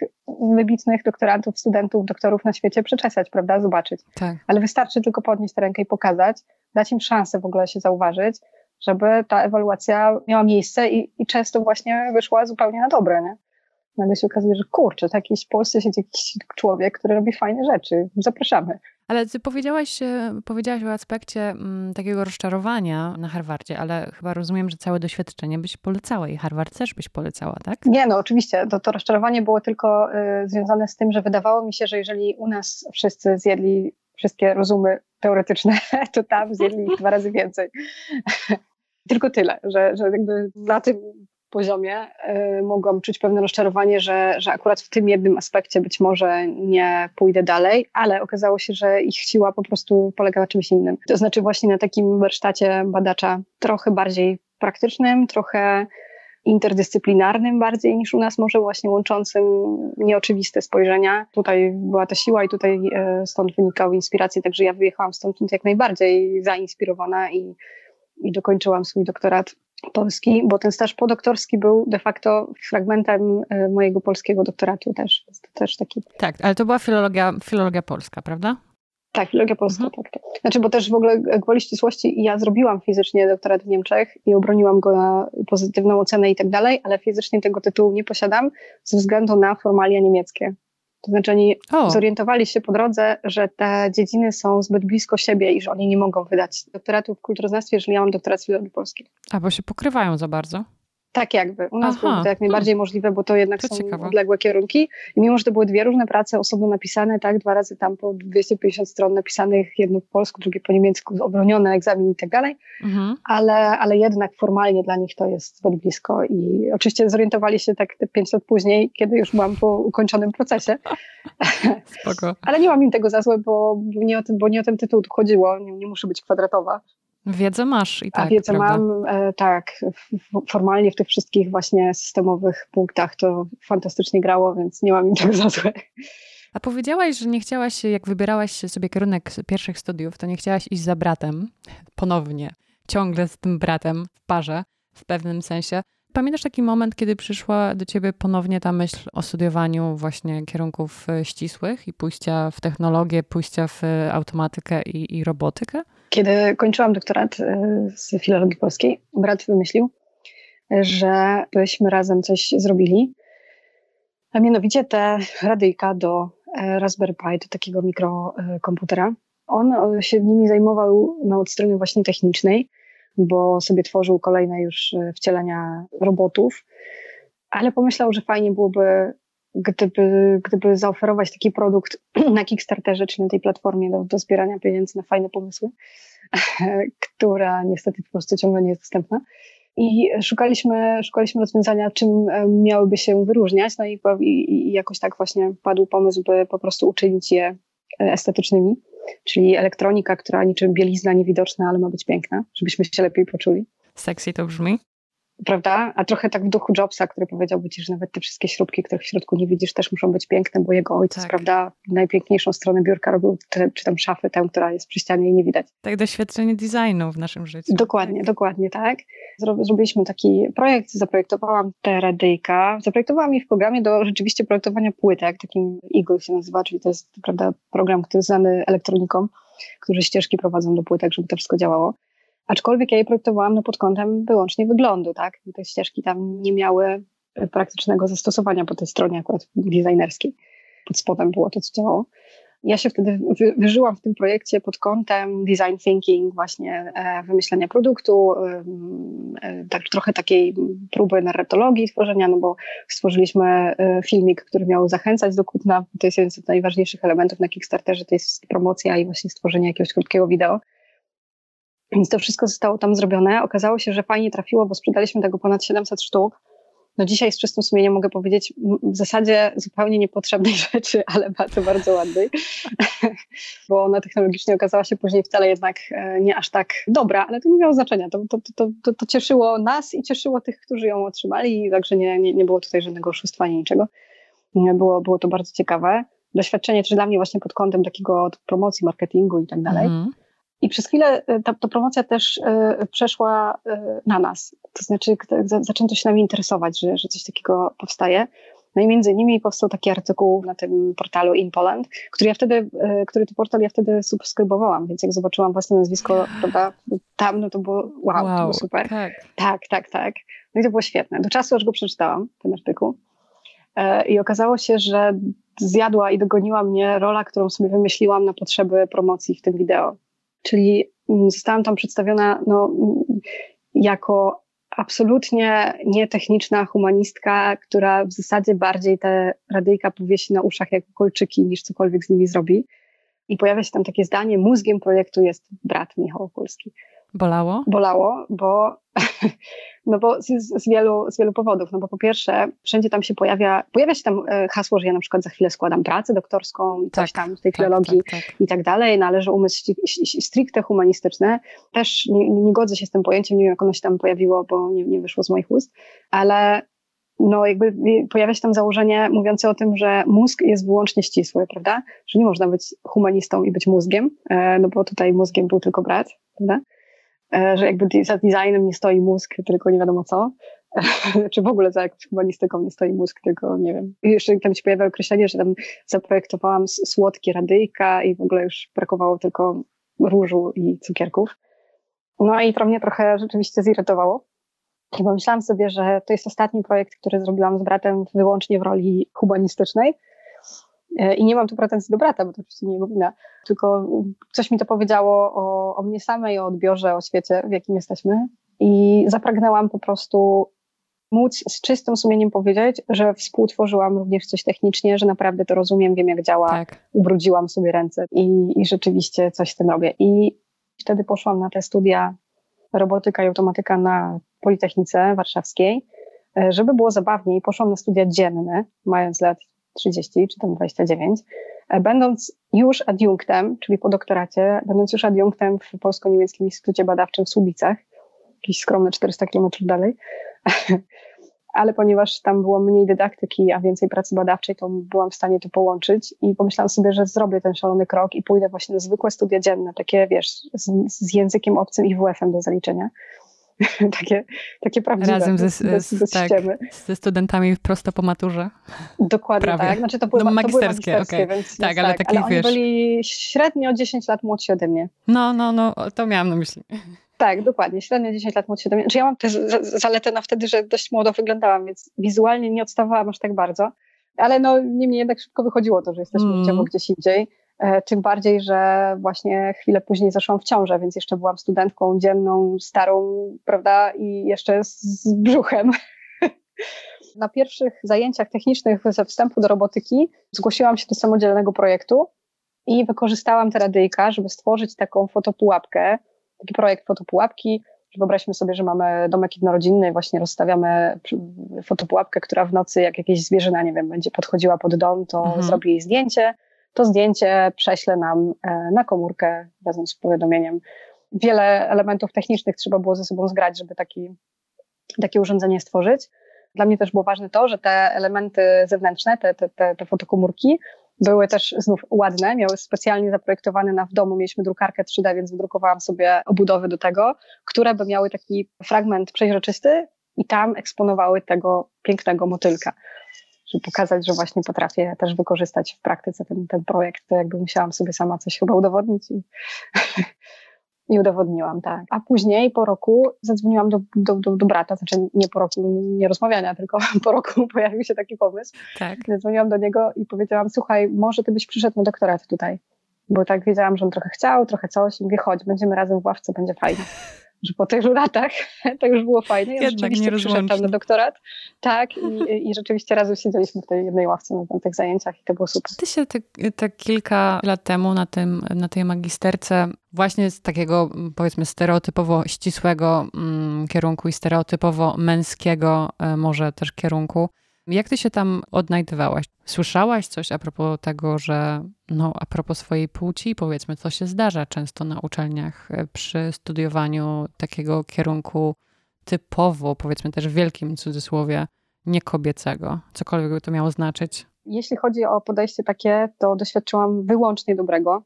wybitnych doktorantów, studentów, doktorów na świecie przeczesać, prawda, zobaczyć. Tak. Ale wystarczy tylko podnieść tę rękę i pokazać, dać im szansę w ogóle się zauważyć, żeby ta ewaluacja miała miejsce i, i często właśnie wyszła zupełnie na dobre, nie? Nagle się okazuje, że kurczę, taki w Polsce siedzi jakiś człowiek, który robi fajne rzeczy. Zapraszamy. Ale ty powiedziałaś, e, powiedziałaś o aspekcie mm, takiego rozczarowania na Harvardzie, ale chyba rozumiem, że całe doświadczenie byś polecała i Harvard też byś polecała, tak? Nie, no oczywiście. To, to rozczarowanie było tylko y, związane z tym, że wydawało mi się, że jeżeli u nas wszyscy zjedli wszystkie rozumy teoretyczne, to tam zjedli dwa razy więcej. tylko tyle, że, że jakby na tym poziomie y, mogłam czuć pewne rozczarowanie, że, że akurat w tym jednym aspekcie być może nie pójdę dalej, ale okazało się, że ich siła po prostu polega na czymś innym. To znaczy właśnie na takim warsztacie badacza trochę bardziej praktycznym, trochę interdyscyplinarnym bardziej niż u nas, może właśnie łączącym nieoczywiste spojrzenia. Tutaj była ta siła i tutaj y, stąd wynikały inspiracje, także ja wyjechałam stąd jak najbardziej zainspirowana i, i dokończyłam swój doktorat polski, bo ten staż podoktorski był de facto fragmentem e, mojego polskiego doktoratu też. Jest to też taki... Tak, ale to była filologia, filologia polska, prawda? Tak, filologia polska, mhm. tak, tak. Znaczy, bo też w ogóle gwoli ścisłości ja zrobiłam fizycznie doktorat w Niemczech i obroniłam go na pozytywną ocenę i tak dalej, ale fizycznie tego tytułu nie posiadam ze względu na formalia niemieckie. To znaczy oni o. zorientowali się po drodze, że te dziedziny są zbyt blisko siebie i że oni nie mogą wydać doktoratu w kulturoznawstwie, jeżeli ja mam doktorat z filologii polskiej. A, bo się pokrywają za bardzo. Tak jakby. U nas Aha. było to jak najbardziej hmm. możliwe, bo to jednak to są ciekawe. odległe kierunki. I mimo, że to były dwie różne prace, osobno napisane, tak, dwa razy tam po 250 stron napisanych, jedno po polsku, drugie po niemiecku, obronione egzamin i tak dalej, mhm. ale, ale jednak formalnie dla nich to jest zbyt blisko i oczywiście zorientowali się tak te pięć lat później, kiedy już byłam po ukończonym procesie. Spoko. ale nie mam im tego za złe, bo, nie, o tym, bo nie o ten tytuł tu chodziło, nie, nie muszę być kwadratowa. Wiedzę masz i tak. A wiedzę prawda? mam, e, tak. Formalnie w tych wszystkich właśnie systemowych punktach to fantastycznie grało, więc nie mam im tego za złe. A powiedziałaś, że nie chciałaś, jak wybierałaś sobie kierunek pierwszych studiów, to nie chciałaś iść za bratem ponownie, ciągle z tym bratem w parze w pewnym sensie. Pamiętasz taki moment, kiedy przyszła do ciebie ponownie ta myśl o studiowaniu właśnie kierunków e, ścisłych i pójścia w technologię, pójścia w automatykę i, i robotykę? Kiedy kończyłam doktorat y, z filologii polskiej, brat wymyślił, że byśmy razem coś zrobili, a mianowicie te radyjka do e, Raspberry Pi, do takiego mikrokomputera. On się nimi zajmował na od strony właśnie technicznej, bo sobie tworzył kolejne już e, wcielenia robotów, ale pomyślał, że fajnie byłoby gdyby, gdyby zaoferować taki produkt na Kickstarterze, czyli na tej platformie do, do zbierania pieniędzy na fajne pomysły, która niestety po prostu ciągle nie jest dostępna. I szukaliśmy, szukaliśmy rozwiązania, czym e, miałyby się wyróżniać, no i, i, i jakoś tak właśnie padł pomysł, by po prostu uczynić je e, estetycznymi, czyli elektronika, która niczym bielizna niewidoczna, ale ma być piękna, żebyśmy się lepiej poczuli. Sexy to brzmi. Prawda? A trochę tak w duchu Jobsa, który powiedziałby ci, że nawet te wszystkie śrubki, których w środku nie widzisz, też muszą być piękne, bo jego ojciec, tak. prawda, najpiękniejszą stronę biurka robił, te, czy tam szafę tę, która jest przy ścianie i nie widać. Tak, doświadczenie designu w naszym życiu. Dokładnie, tak. dokładnie, tak. Zrobiliśmy taki projekt, zaprojektowałam te radyjka, zaprojektowałam je w programie do rzeczywiście projektowania płytek, takim Eagle się nazywa, czyli to jest, prawda, program, który jest znany elektronikom, którzy ścieżki prowadzą do płytek, żeby to wszystko działało. Aczkolwiek ja je projektowałam no, pod kątem wyłącznie wyglądu, tak? Te ścieżki tam nie miały e, praktycznego zastosowania po tej stronie akurat designerskiej. Pod spodem było to, co działało. Ja się wtedy wyżyłam w tym projekcie pod kątem design thinking, właśnie e, wymyślenia produktu, e, tak, trochę takiej próby narratologii tworzenia, no bo stworzyliśmy filmik, który miał zachęcać do kupna. To jest jeden z najważniejszych elementów na Kickstarterze, to jest promocja i właśnie stworzenie jakiegoś krótkiego wideo. Więc to wszystko zostało tam zrobione. Okazało się, że fajnie trafiło, bo sprzedaliśmy tego ponad 700 sztuk. No dzisiaj z czystym sumieniem mogę powiedzieć w zasadzie zupełnie niepotrzebnej rzeczy, ale bardzo, bardzo ładnej, bo ona technologicznie okazała się później wcale jednak e, nie aż tak dobra, ale to nie miało znaczenia. To, to, to, to, to cieszyło nas i cieszyło tych, którzy ją otrzymali, także nie, nie, nie było tutaj żadnego oszustwa ani niczego. Było, było to bardzo ciekawe. Doświadczenie też dla mnie właśnie pod kątem takiego promocji, marketingu i tak dalej. Mm. I przez chwilę e, ta, ta promocja też y, przeszła y, na nas. To znaczy, zaczęto się nami interesować, że, że coś takiego powstaje. No i między innymi powstał taki artykuł na tym portalu In Poland, który ja wtedy, który to portal ja wtedy subskrybowałam, więc jak zobaczyłam własne nazwisko, prawda, tam, no to było wow, wow to było super. Tak. tak, tak, tak. No i to było świetne. Do czasu, aż go przeczytałam, ten artykuł. I okazało się, że zjadła i dogoniła mnie rola, którą sobie wymyśliłam na potrzeby promocji w tym wideo. Czyli mm, zostałam tam przedstawiona no, jako absolutnie nietechniczna humanistka, która w zasadzie bardziej te radyjka powiesi na uszach jak kolczyki, niż cokolwiek z nimi zrobi. I pojawia się tam takie zdanie, mózgiem projektu jest brat Michał Okulski. Bolało? Bolało, bo, no bo z, z, wielu, z wielu powodów. No bo po pierwsze, wszędzie tam się pojawia, pojawia się tam e, hasło, że ja na przykład za chwilę składam pracę doktorską, tak, coś tam z tej tak, filologii tak, tak, i tak dalej, należy umysł stricte humanistyczny. Też nie, nie godzę się z tym pojęciem, nie wiem jak ono się tam pojawiło, bo nie, nie wyszło z moich ust, ale no jakby pojawia się tam założenie mówiące o tym, że mózg jest wyłącznie ścisły, prawda? Że nie można być humanistą i być mózgiem, e, no bo tutaj mózgiem był tylko brat, prawda? E, że jakby za designem nie stoi mózg, tylko nie wiadomo co. czy w ogóle za jakąś humanistyką nie stoi mózg, tylko nie wiem. I jeszcze tam się pojawia określenie, że tam zaprojektowałam słodkie radyjka i w ogóle już brakowało tylko różu i cukierków. No i to mnie trochę rzeczywiście zirytowało. I pomyślałam sobie, że to jest ostatni projekt, który zrobiłam z bratem wyłącznie w roli humanistycznej E, I nie mam tu pretensji do brata, bo to oczywiście nie jego wina, tylko coś mi to powiedziało o, o mnie samej, o odbiorze, o świecie, w jakim jesteśmy. I zapragnęłam po prostu móc z czystym sumieniem powiedzieć, że współtworzyłam również coś technicznie, że naprawdę to rozumiem, wiem jak działa, tak. ubrudziłam sobie ręce i, i rzeczywiście coś z tym robię. I wtedy poszłam na te studia robotyka i automatyka na Politechnice Warszawskiej. E, żeby było zabawniej, poszłam na studia dzienne, mając lat 30 czy tam 29, e, będąc już adiunktem, czyli po doktoracie, będąc już adiunktem w Polsko-Niemieckim Instytucie Badawczym w Słubicach, jakieś skromne 400 kilometrów dalej, ale ponieważ tam było mniej dydaktyki, a więcej pracy badawczej, to byłam w stanie to połączyć i pomyślałam sobie, że zrobię ten szalony krok i pójdę właśnie na zwykłe studia dzienne, takie wiesz, z, z językiem obcym i WF-em do zaliczenia. takie, takie prawdziwe. Razem ze, bez, bez tak, ze studentami prosto po maturze. Dokładnie Prawie. tak. Znaczy to były, no, magisterskie, to magisterskie okay. więc, tak, więc ale, tak, ale oni byli średnio 10 lat młodsi ode mnie. No, no, no, to miałam na myśli. Tak, dokładnie. Średnio 10 lat młodsi ode mnie. Znaczy ja mam też zaletę na wtedy, że dość młodo wyglądałam, więc wizualnie nie odstawałam aż tak bardzo. Ale no, niemniej jednak szybko wychodziło to, że jesteśmy mm. gdzieś indziej. E, tym bardziej, że właśnie chwilę później zaszłam w ciążę, więc jeszcze byłam studentką dzienną, starą, prawda, i jeszcze z brzuchem. Na pierwszych zajęciach technicznych ze wstępu do robotyki zgłosiłam się do samodzielnego projektu i wykorzystałam te radyjka, żeby stworzyć taką fotopułapkę, taki projekt fotopułapki. Wyobraźmy sobie, że mamy domek jednorodzinny, właśnie rozstawiamy fotopułapkę, która w nocy, jak jakieś zwierzyna, nie wiem, będzie podchodziła pod dom, to mhm. zrobi jej zdjęcie to zdjęcie prześlę nam e, na komórkę razem z powiadomieniem. Wiele elementów technicznych trzeba było ze sobą zgrać, żeby taki takie urządzenie stworzyć. Dla mnie też było ważne to, że te elementy zewnętrzne, te, te, te, te fotokomórki, były też znów ładne, miały specjalnie zaprojektowane na w domu, mieliśmy drukarkę 3D, więc wydrukowałam sobie obudowy do tego, które by miały taki fragment przeźroczysty i tam eksponowały tego pięknego motylka. Żeby pokazać, że właśnie potrafię też wykorzystać w praktyce ten, ten projekt, to jakby musiałam sobie sama coś chyba udowodnić i, i udowodniłam, tak. A później po roku zadzwoniłam do, do, do, do, brata, znaczy nie po roku nie rozmawiania, tylko po roku pojawił się taki pomysł. Tak. Zadzwoniłam do niego i powiedziałam, słuchaj, może ty byś przyszedł na doktorat tutaj. Bo tak wiedziałam, że on trochę chciał, trochę coś i mówię, chodź, będziemy razem w ławce, będzie fajnie że po tylu latach to już było fajne. Ja Jednak rzeczywiście przyszedłem tam na doktorat. Tak, i, i rzeczywiście razem siedzieliśmy w tej jednej ławce na, tych zajęciach i to było super. Ty się te, te kilka lat temu na, tym, na tej magisterce właśnie z takiego powiedzmy stereotypowo ścisłego mm, kierunku i stereotypowo męskiego e, może też kierunku jak ty się tam odnajdywałaś? Słyszałaś coś a propos tego, że no, a propos swojej płci, powiedzmy, co się zdarza często na uczelniach e, przy studiowaniu takiego kierunku typowo, powiedzmy też w wielkim cudzysłowie, niekobiecego, cokolwiek by to miało znaczyć? Jeśli chodzi o podejście takie, to doświadczyłam wyłącznie dobrego.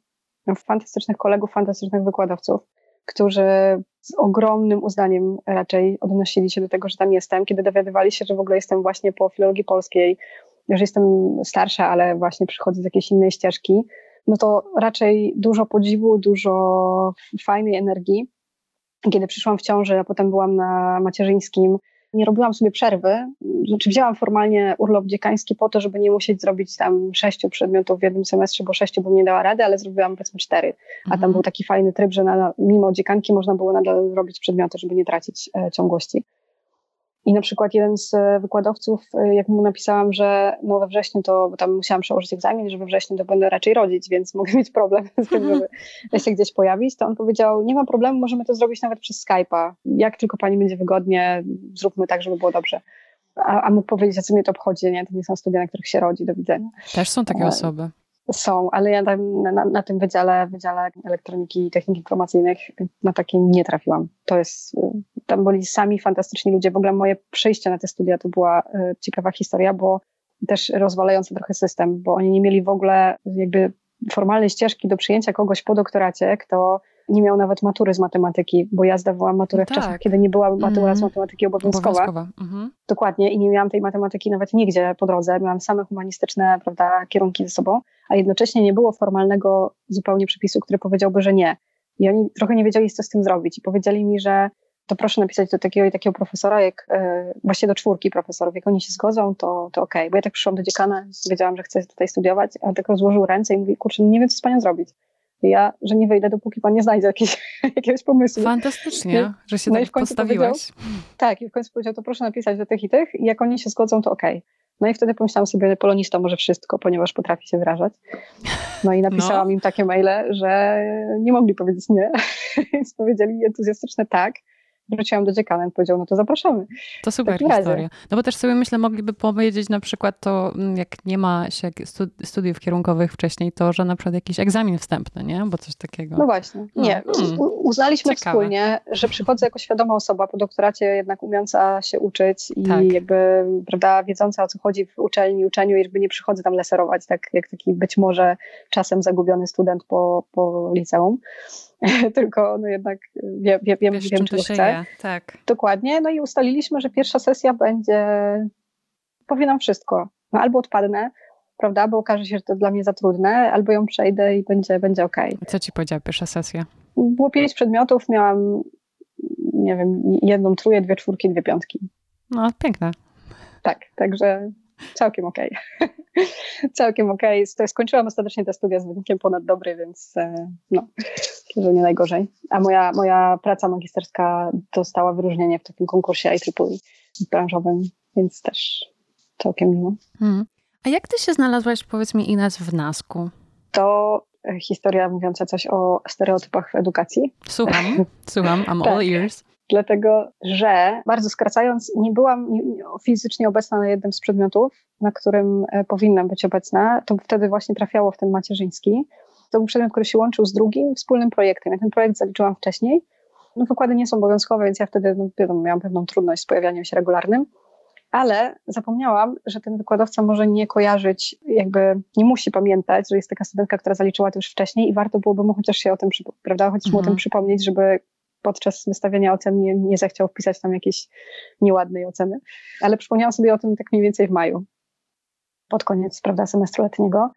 Fantastycznych kolegów, fantastycznych wykładowców którzy z ogromnym uznaniem raczej odnosili się do tego, że tam jestem, kiedy dowiadywali się, że w ogóle jestem właśnie po filologii polskiej, że jestem starsza, ale właśnie przychodzę z jakiejś innej ścieżki, no to raczej dużo podziwu, dużo fajnej energii. Kiedy przyszłam w ciąży, a potem byłam na macierzyńskim, nie robiłam sobie przerwy. Znaczy wzięłam formalnie urlop dziekański po to, żeby nie musieć zrobić tam sześciu przedmiotów w jednym semestrze, bo sześciu bym nie dała rady, ale zrobiłam powiedzmy cztery. A tam mhm. był taki fajny tryb, że na, mimo dziekanki można było nadal robić przedmioty, żeby nie tracić e, ciągłości. I na przykład jeden z e, wykładowców, e, jak mu napisałam, że no we wrześniu to, bo tam musiałam przełożyć egzamin, że we wrześniu to będę raczej rodzić, więc mogę mieć problem z tym, żeby się gdzieś pojawić, to on powiedział, nie ma problemu, możemy to zrobić nawet przez Skype'a. Jak tylko pani będzie wygodnie, zróbmy tak, żeby było dobrze. A, a mógł powiedzieć, a co mnie to obchodzi, nie? To nie są studia, na których się rodzi, do widzenia. Też są takie osoby. Są, ale ja tam, na, na, tym wydziale, wydziale elektroniki i technik informacyjnych na takie nie trafiłam. To jest, tam byli sami fantastyczni ludzie. W ogóle moje przyjście na te studia to była y, ciekawa historia, bo też rozwalający trochę system, bo oni nie mieli w ogóle jakby formalnej ścieżki do przyjęcia kogoś po doktoracie, kto nie miał nawet matury z matematyki, bo ja zdawałam maturę no tak. w czasach, kiedy nie była matura mm. z matematyki obowiązkowa. obowiązkowa. -hmm. Dokładnie i nie miałam tej matematyki nawet nigdzie po drodze. Miałam same humanistyczne prawda, kierunki ze sobą, a jednocześnie nie było formalnego zupełnie przepisu, który powiedziałby, że nie. I oni trochę nie wiedzieli, co z tym zrobić. I powiedzieli mi, że to proszę napisać do takiego i takiego profesora, jak yy, właśnie do czwórki profesorów. Jak oni się zgodzą, to, to okej. Okay. Bo ja tak przyszłam do dziekana, wiedziałam, że chcę tutaj studiować, a tak rozłożył ręce i mówi, kurczę, nie wiem, co z panią zrobić ja, że nie wyjdę, dopóki pan nie znajdzie jakiś, jakiegoś pomysłu. Fantastycznie, no, że się no tak postawiłaś. Tak, i w końcu powiedział, to proszę napisać do tych i tych i jak oni się zgodzą, to okej. Okay. No i wtedy pomyślałam sobie, polonista może wszystko, ponieważ potrafi się wyrażać. No i napisałam no. im takie maile, że nie mogli powiedzieć nie, więc powiedzieli entuzjastyczne tak wróciłam do dziekana powiedział, no to zapraszamy. To super historia. No bo też sobie myślę, mogliby powiedzieć na przykład to, mm, jak nie ma się studiów kierunkowych wcześniej, to, że na przykład jakiś egzamin wstępny, nie? Bo coś takiego. No właśnie. No. Nie. Hmm. Uznaliśmy Ciekawe. wspólnie, że przychodzę jako świadoma osoba po doktoracie, jednak umieąca się uczyć i tak. jakby, prawda, wiedząca o co chodzi w uczelni, uczeniu i żeby nie przychodzę tam leserować, tak jak taki być może czasem zagubiony student po, po liceum. tylko no jednak wiem, wiem, wiem, Wiesz, wiem czego chcę. Je. Tak. Dokładnie. No i ustaliliśmy, że pierwsza sesja będzie, powie nam wszystko. No albo odpadnę, prawda, bo okaże się, że to dla mnie za trudne, albo ją przejdę i będzie, będzie ok. Co ci powiedziała pierwsza sesja? Było pięć przedmiotów, miałam, nie wiem, jedną trójkę, dwie czwórki, dwie piątki. No, piękne. Tak, także całkiem okej. Okay. całkiem okej. Okay. Skończyłam ostatecznie te studia z wynikiem ponad dobry, więc e, no, że nie najgorzej. A moja, moja praca magisterska dostała wyróżnienie w takim konkursie IEEE branżowym, więc też całkiem miło. Hmm. A jak ty się znalazłaś, powiedz mi, Ines, w NASku? To historia mówiąca coś o stereotypach w edukacji. Słucham, słucham, I'm all tak. ears dlatego że, bardzo skracając, nie byłam fizycznie obecna na jednym z przedmiotów, na którym e, powinnam być obecna. To wtedy właśnie trafiało w ten macierzyński. To był przedmiot, który się łączył z drugim wspólnym projektem. Ja ten projekt zaliczyłam wcześniej, No, wykłady nie są obowiązkowe, więc ja wtedy no, wiadomo, miałam pewną trudność z pojawianiem się regularnym, ale zapomniałam, że ten wykładowca może nie kojarzyć, jakby nie musi pamiętać, że jest taka studentka, która zaliczyła to już wcześniej i warto byłoby mu chociaż się o tym, prawda, chociaż mhm. mu o tym mhm. przypomnieć, żeby podczas wystawiania ocen nie, nie zechciał wpisać tam jakiejś nieładnej oceny. Ale przypomniałam sobie o tym tak mniej więcej w maju, pod koniec, prawda, semestru letniego.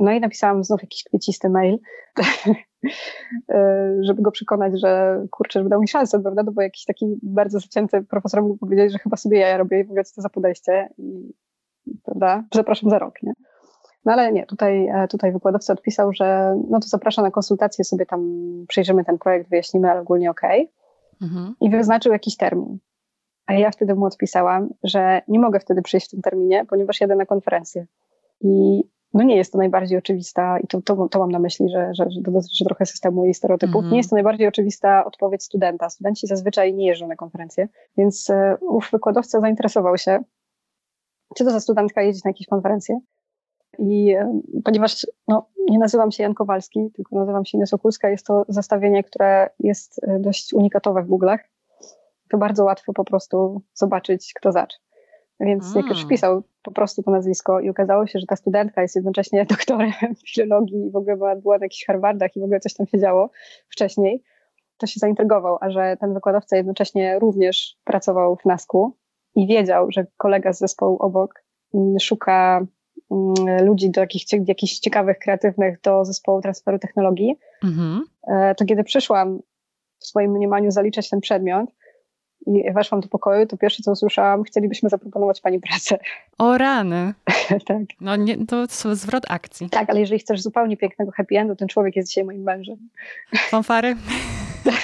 No i napisałam znów jakiś kwiecisty mail, żeby go przekonać, że kurczę, żeby dał mi szansę, prawda, no bo jakiś taki bardzo zacięty profesor mógł powiedzieć, że chyba sobie ja robię i w ogóle co to za podejście i prawda, zapraszam za rok, nie? No ale nie, tutaj, e, tutaj wykładowca odpisał, że no to zapraszam na konsultację, sobie tam przejrzymy ten projekt, wyjaśnimy, ale ogólnie okej. Okay. Mhm. I wyznaczył jakiś termin. A ja wtedy mu odpisałam, że nie mogę wtedy przyjść w tym terminie, ponieważ jadę na konferencję. I no nie jest to najbardziej oczywista, i to, to, to mam na myśli, że, że, że to dotyczy trochę systemu i stereotypów, mm -hmm. nie jest to najbardziej oczywista odpowiedź studenta. Studenci zazwyczaj nie jeżdżą na konferencje, więc e, ów wykładowca zainteresował się, czy to za studentka jeździć na jakieś konferencje. I e, ponieważ no, nie nazywam się Jan Kowalski, tylko nazywam się Ines Okulska, jest to zestawienie, które jest e, dość unikatowe w Google'ach, to bardzo łatwo po prostu zobaczyć, kto zacz. Więc jak już wpisał po prostu to nazwisko i okazało się, że ta studentka jest jednocześnie doktorem filologii i w ogóle była, była na jakichś Harvardach i w ogóle coś tam się działo wcześniej, to się zaintrygował, a że ten wykładowca jednocześnie również pracował w NASKU i wiedział, że kolega z zespołu obok mm, szuka mm, ludzi do jakich, jakichś ciekawych, kreatywnych do zespołu transferu technologii, mhm. E, to kiedy przyszłam w swoim mniemaniu zaliczać ten przedmiot, i weszłam do pokoju, to pierwsze co usłyszałam, chcielibyśmy zaproponować pani pracę. O rany. tak. No nie, to zwrot akcji. Tak, ale jeżeli chcesz zupełnie pięknego happy endu, ten człowiek jest dzisiaj moim mężem. Fanfary?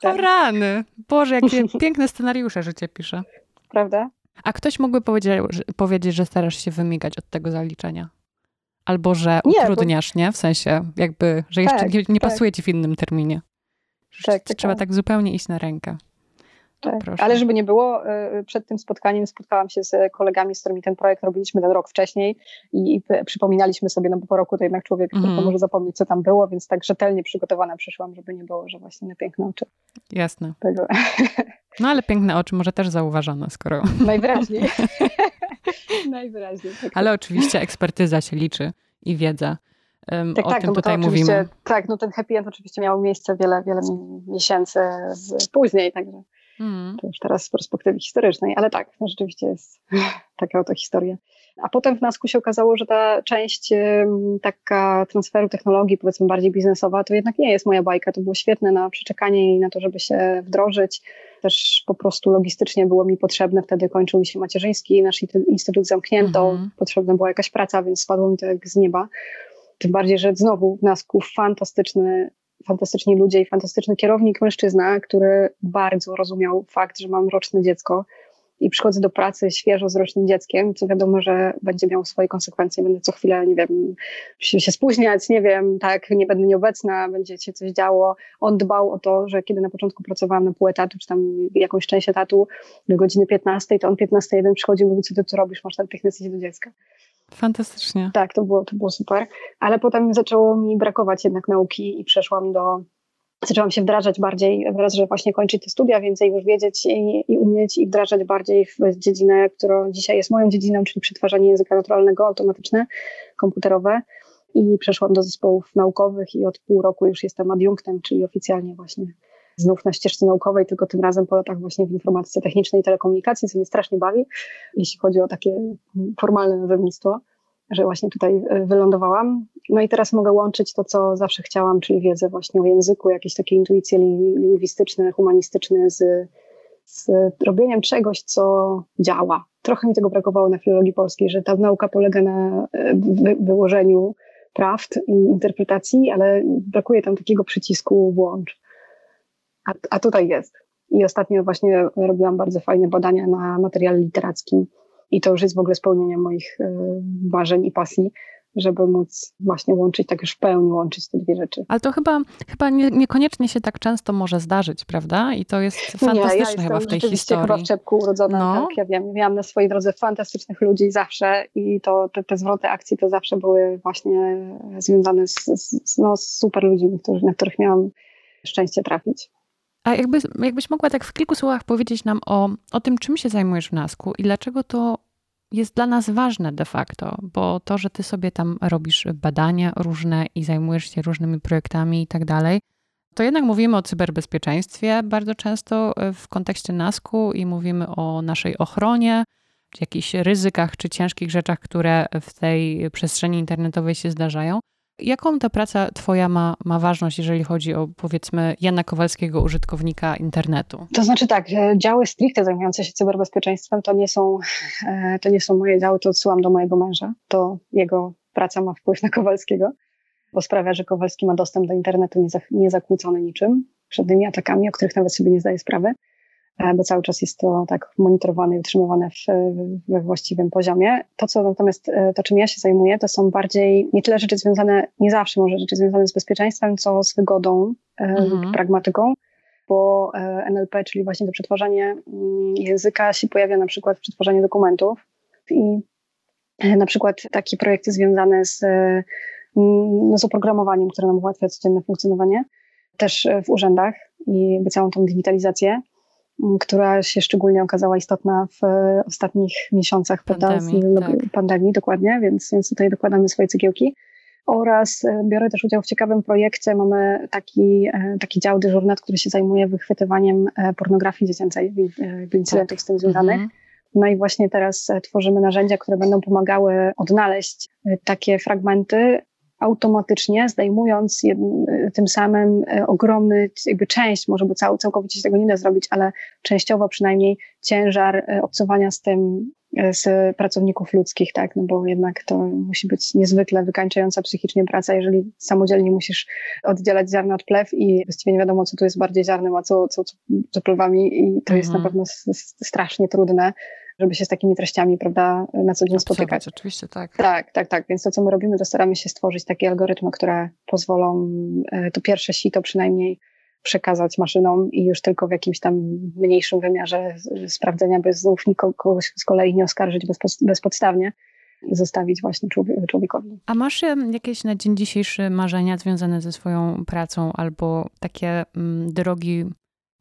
tak. O rany. Boże, jakie piękne scenariusze życie pisze. Prawda? A ktoś mógłby powiedzieć, że, powiedzieć, że starasz się wymigać od tego zaliczenia? Albo że utrudniasz, nie? Bo... nie? W sensie jakby, że jeszcze tak, nie, nie tak. pasuje ci w innym terminie. Tak, Trzeba tak. tak zupełnie iść na rękę. Tak. Ale żeby nie było, y, przed tym spotkaniem spotkałam się z kolegami, z którymi ten projekt robiliśmy ten rok wcześniej i, i przypominaliśmy sobie, no bo po roku to jednak człowiek mm. tylko może zapomnieć, co tam było, więc tak rzetelnie przygotowana przyszłam, żeby nie było, że właśnie na piękne oczy. Jasne. Tego. No ale piękne oczy może też zauważono, skoro... Najwyraźniej. Najwyraźniej. Tak. Ale oczywiście ekspertyza się liczy i wiedza. Tak, o tak, tym no tutaj mówimy. Tak, no ten happy end oczywiście miał miejsce wiele, wiele miesięcy później, także mm. to już teraz z perspektywy historycznej, ale tak, no rzeczywiście jest taka oto historia. A potem w NASKU się okazało, że ta część taka transferu technologii, powiedzmy bardziej biznesowa, to jednak nie jest moja bajka. To było świetne na przeczekanie i na to, żeby się wdrożyć. Też po prostu logistycznie było mi potrzebne. Wtedy kończył mi się macierzyński, nasz instytut zamknięto, -hmm. potrzebna była jakaś praca, więc spadło mi to jak z nieba. Tym bardziej, że znowu w Nasku fantastyczny, fantastyczni ludzie i fantastyczny kierownik, mężczyzna, który bardzo rozumiał fakt, że mam roczne dziecko i przychodzę do pracy świeżo z rocznym dzieckiem, co wiadomo, że będzie miało swoje konsekwencje. Będę co chwilę, nie wiem, się spóźniać, nie wiem, tak, nie będę nieobecna, będzie się coś działo. On dbał o to, że kiedy na początku pracowałam na pół etatu, czy tam jakąś część etatu do godziny 15, to on 15.1 przychodził i mówił, co ty tu robisz, masz natychmiast iść do dziecka. Fantastycznie. Tak, to było, to było super. Ale potem zaczęło mi brakować jednak nauki i przeszłam do. Zaczęłam się wdrażać bardziej, wraz, że właśnie kończyć te studia, więcej już wiedzieć i, i umieć i wdrażać bardziej w dziedzinę, którą dzisiaj jest moją dziedziną, czyli przetwarzanie języka naturalnego, automatyczne, komputerowe. I przeszłam do zespołów naukowych i od pół roku już jestem adiunktem, czyli oficjalnie właśnie znów na ścieżce naukowej, tylko tym razem po latach właśnie w informatyce technicznej i telekomunikacji, co mnie strasznie bawi, jeśli chodzi o takie formalne nazewnictwo, że właśnie tutaj e, wylądowałam. No i teraz mogę łączyć to, co zawsze chciałam, czyli wiedzę właśnie o języku, jakieś takie intuicje lingwistyczne, humanistyczne z, z robieniem czegoś, co działa. Trochę mi tego brakowało na filologii polskiej, że ta nauka polega na e, wyłożeniu prawd i interpretacji, ale brakuje tam takiego przycisku włącz a, a tutaj jest. I ostatnio właśnie robiłam bardzo fajne badania na materiale literackim i to już jest w ogóle spełnienie moich y, marzeń i pasji, żeby móc właśnie łączyć, tak już w pełni łączyć te dwie rzeczy. Ale to chyba, chyba nie, niekoniecznie się tak często może zdarzyć, prawda? I to jest fantastyczne nie, ja chyba w tej historii. chyba w czepku urodzona, no. tak, ja wiem. Miałam na swojej drodze fantastycznych ludzi zawsze i to te, te zwroty akcji to zawsze były właśnie związane z, z, no, z super ludźmi, którzy, na których miałam szczęście trafić. A jakby, jakbyś mogła tak w kilku słowach powiedzieć nam o, o tym, czym się zajmujesz w NASKU i dlaczego to jest dla nas ważne de facto, bo to, że ty sobie tam robisz badania różne i zajmujesz się różnymi projektami i tak dalej, to jednak mówimy o cyberbezpieczeństwie bardzo często w kontekście NASKU i mówimy o naszej ochronie, jakichś ryzykach czy ciężkich rzeczach, które w tej przestrzeni internetowej się zdarzają. Jaką ta praca Twoja ma, ma ważność, jeżeli chodzi o powiedzmy Jana Kowalskiego, użytkownika internetu? To znaczy tak, działy stricte zajmujące się cyberbezpieczeństwem to nie są, e, to nie są moje działy, to odsyłam do mojego męża. To jego praca ma wpływ na Kowalskiego, bo sprawia, że Kowalski ma dostęp do internetu niezakłócony niczym, przed tymi atakami, o których nawet sobie nie zdaje sprawy. E, bo cały czas jest to tak monitorowane i utrzymywane w, we właściwym poziomie. To, co natomiast, e, to czym ja się zajmuję, to są bardziej nie tyle rzeczy związane, nie zawsze może rzeczy związane z bezpieczeństwem, co z wygodą e, mhm. pragmatyką, bo NLP, czyli właśnie to przetwarzanie mm, języka się pojawia na przykład w przetwarzaniu dokumentów i na przykład takie projekty związane z, no, z oprogramowaniem, które nam ułatwia codzienne funkcjonowanie, też w urzędach i całą tą digitalizację która się szczególnie okazała istotna w ostatnich miesiącach pandemii, tak. pandemii dokładnie, więc, więc tutaj dokładamy swoje cegiełki. Oraz e, biorę też udział w ciekawym projekcie. Mamy taki, e, taki dział dyżurnet, który się zajmuje wychwytywaniem e, pornografii dziecięcej, incydentów z tym związanych. Mhm. No i właśnie teraz tworzymy narzędzia, które będą pomagały odnaleźć takie fragmenty automatycznie, zdejmując tym samym e, ogromny, jakby część, może bo cał, całkowicie się tego nie da zrobić, ale częściowo przynajmniej ciężar e, obcowania z tym, z pracowników ludzkich, tak, no bo jednak to musi być niezwykle wykańczająca psychicznie praca, jeżeli samodzielnie musisz oddzielać ziarno od plew i właściwie nie wiadomo, co tu jest bardziej ziarnem, a co, co, co, co plewami i to jest na mhm. pewno strasznie trudne żeby się z takimi treściami, prawda, na co dzień spotykać. Oczywiście, tak. Tak, tak, tak. Więc to, co my robimy, to staramy się stworzyć takie algorytmy, które pozwolą e, to pierwsze sito przynajmniej przekazać maszynom i już tylko w jakimś tam mniejszym wymiarze sprawdzenia, by znów nikogo z kolei nie oskarżyć bezpodstawnie zostawić właśnie człowiekowi. A masz jakieś na dzień dzisiejszy marzenia związane ze swoją pracą albo takie mm, drogi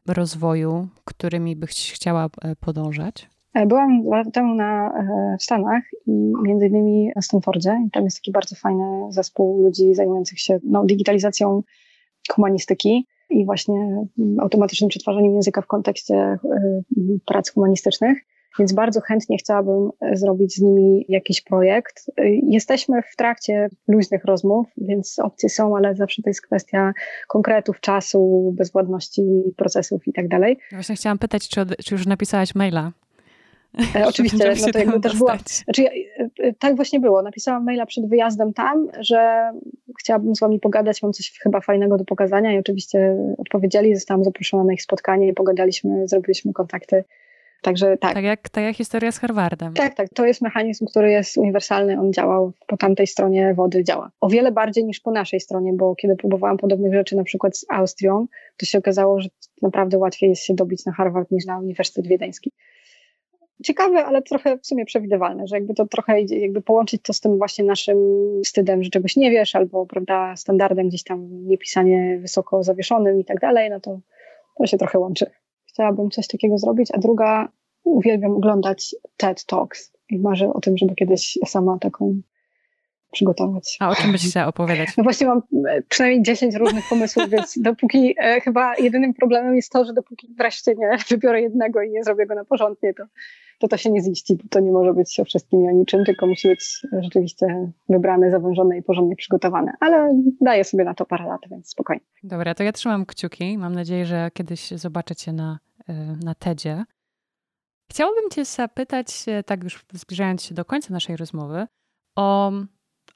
rozwoju, którymi byś chciała e, podążać? E, byłam dwa lata temu na, e, w Stanach i między innymi na Stanfordzie. I tam jest taki bardzo fajny zespół ludzi zajmujących się no, digitalizacją humanistyki i właśnie automatycznym przetwarzaniem języka w kontekście e, prac humanistycznych. Więc bardzo chętnie chciałabym zrobić z nimi jakiś projekt. Jesteśmy w trakcie luźnych rozmów, więc opcje są, ale zawsze to jest kwestia konkretów, czasu, bezwładności procesów i tak dalej. Właśnie chciałam pytać, czy, czy już napisałaś maila? E, oczywiście, no to jakby też była. Znaczy, ja, e, tak właśnie było. Napisałam maila przed wyjazdem tam, że chciałabym z wami pogadać, mam coś chyba fajnego do pokazania i oczywiście odpowiedzieli, zostałam zaproszona na ich spotkanie i pogadaliśmy, zrobiliśmy kontakty. Także tak. Tak jak, jak historia z Harvardem. Tak, tak. To jest mechanizm, który jest uniwersalny. On działał po tamtej stronie wody, działa. O wiele bardziej niż po naszej stronie, bo kiedy próbowałam podobnych rzeczy, na przykład z Austrią, to się okazało, że naprawdę łatwiej jest się dobić na Harvard niż na Uniwersytet Wiedeński ciekawe, ale trochę w sumie przewidywalne, że jakby to trochę jakby połączyć to z tym właśnie naszym wstydem, że czegoś nie wiesz, albo prawda, standardem gdzieś tam niepisanie wysoko zawieszonym i tak dalej, no to to się trochę łączy. Chciałabym coś takiego zrobić, a druga uwielbiam oglądać TED Talks i marzę o tym, żeby kiedyś sama taką przygotować. A o czym byś chciała opowiadać? No właśnie mam e, przynajmniej 10 różnych pomysłów, więc dopóki e, chyba jedynym problemem jest to, że dopóki wreszcie nie wybiorę jednego i nie zrobię go na porządnie, to to to się nie ziści, bo to nie może być o wszystkim i o niczym, tylko musi być rzeczywiście wybrane, zawężone i porządnie przygotowane. Ale daję sobie na to parę lat, więc spokojnie. Dobra, to ja trzymam kciuki. Mam nadzieję, że kiedyś zobaczę Cię na, y, na TEDzie. Chciałabym Cię zapytać, tak już zbliżając się do końca naszej rozmowy, o,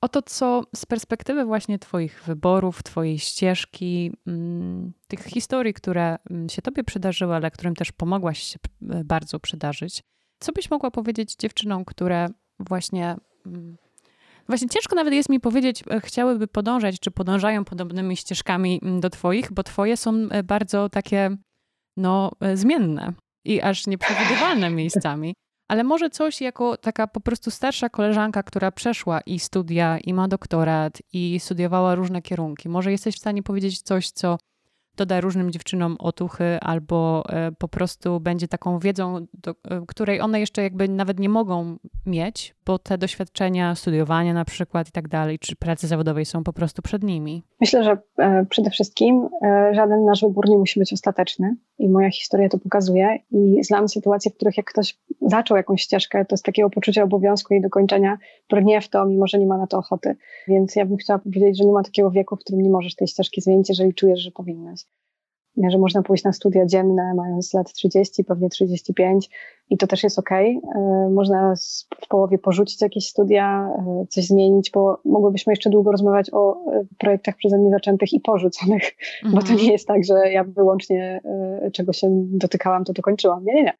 o to, co z perspektywy właśnie Twoich wyborów, Twojej ścieżki, mm, tych historii, które mm, się Tobie przydarzyły, ale którym też pomogłaś się y, bardzo przydarzyć, co byś mogła powiedzieć dziewczynom, które właśnie. Mm, właśnie ciężko nawet jest mi powiedzieć, e, chciałyby podążać, czy podążają podobnymi ścieżkami do Twoich, bo Twoje są e, bardzo takie, no, e, zmienne i aż nieprzewidywalne miejscami. Ale może coś jako taka po prostu starsza koleżanka, która przeszła i studia, i ma doktorat, i studiowała różne kierunki. Może jesteś w stanie powiedzieć coś, co doda różnym dziewczynom otuchy albo e, po prostu będzie taką wiedzą, do, e, której one jeszcze jakby nawet nie mogą mieć, bo te doświadczenia studiowania na przykład i tak dalej, czy pracy zawodowej są po prostu przed nimi? Myślę, że e, przede wszystkim żaden nasz wybór nie musi być ostateczny i moja historia to pokazuje i znam sytuacje, w których jak ktoś zaczął jakąś ścieżkę, to z takiego poczucia obowiązku jej dokończenia brnie w to, mimo że nie ma na to ochoty. Więc ja bym chciała powiedzieć, że nie ma takiego wieku, w którym nie możesz tej ścieżki zmienić, jeżeli czujesz, że powinnaś że można pójść na studia dzienne, mając lat 30, pewnie 35 i to też jest ok. Można w połowie porzucić jakieś studia, e, coś zmienić, bo mogłybyśmy jeszcze długo rozmawiać o e, projektach przeze mnie zaczętych i porzuconych, mhm. bo to mhm. nie jest tak, że ja wyłącznie e, czego się dotykałam, to dokończyłam. Nie, nie, nie.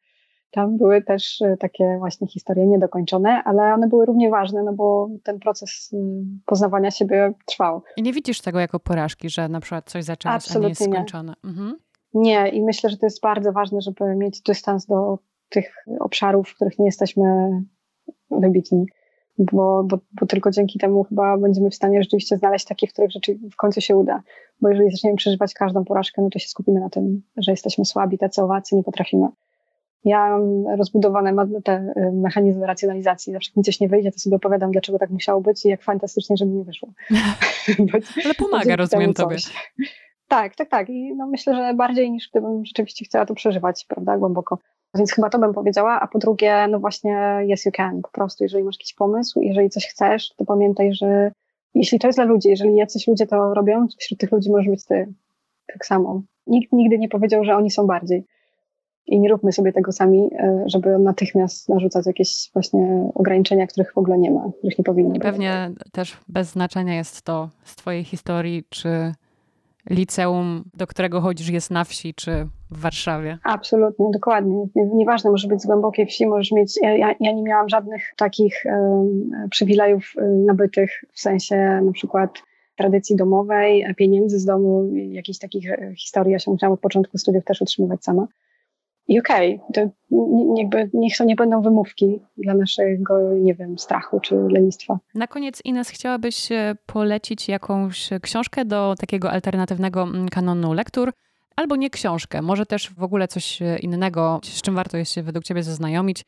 Tam były też e, takie właśnie historie niedokończone, ale one były równie ważne, no bo ten proces mm, poznawania siebie trwał. I nie widzisz tego jako porażki, że na przykład coś zaczęłaś, Absolutnie a nie jest skończone? Nie. Mhm. nie, i myślę, że to jest bardzo ważne, żeby mieć dystans do tych obszarów, w których nie jesteśmy wybitni. Bo, bo, bo, tylko dzięki temu chyba będziemy w stanie rzeczywiście znaleźć takie, w których rzeczy w końcu się uda. Bo jeżeli zaczniemy przeżywać każdą porażkę, no to się skupimy na tym, że jesteśmy słabi, tacy owacy, nie potrafimy. Ja mam rozbudowane te y, mechanizmy racjonalizacji. Zawsze mi coś nie wyjdzie, to sobie opowiadam, dlaczego tak musiało być i jak fantastycznie, żeby nie wyszło. Ale pomaga, rozumiem tobie. Tak, tak, tak. I no myślę, że bardziej niż gdybym rzeczywiście chciała to przeżywać, prawda, głęboko. Więc chyba to bym powiedziała, a po drugie, no właśnie, yes you can. Po prostu, jeżeli masz jakiś pomysł, jeżeli coś chcesz, to pamiętaj, że jeśli to jest dla ludzi, jeżeli jacyś ludzie to robią, to wśród tych ludzi możesz być ty. Tak samo. Nikt nigdy nie powiedział, że oni są bardziej. I nie róbmy sobie tego sami, e, żeby natychmiast narzucać jakieś właśnie ograniczenia, których w ogóle nie ma, których nie powinno być. Pewnie też bez znaczenia jest to z Twojej historii, czy liceum, do którego chodzisz, jest na wsi, czy w Warszawie. Absolutnie, dokładnie. Nieważne, może być z głębokiej wsi, możesz mieć. Ja, ja nie miałam żadnych takich um, przywilejów um, nabytych, w sensie na przykład tradycji domowej, pieniędzy z domu, jakichś takich e, historii. Ja się musiałam od początku studiów też utrzymywać sama. I okej, okay, to jakby niech to nie będą wymówki dla naszego, nie wiem, strachu czy lenistwa. Na koniec, Ines, chciałabyś e, polecić jakąś książkę do takiego alternatywnego mm, kanonu lektur, albo nie książkę, może też w ogóle coś e, innego, z czym warto jest się według Ciebie zaznajomić,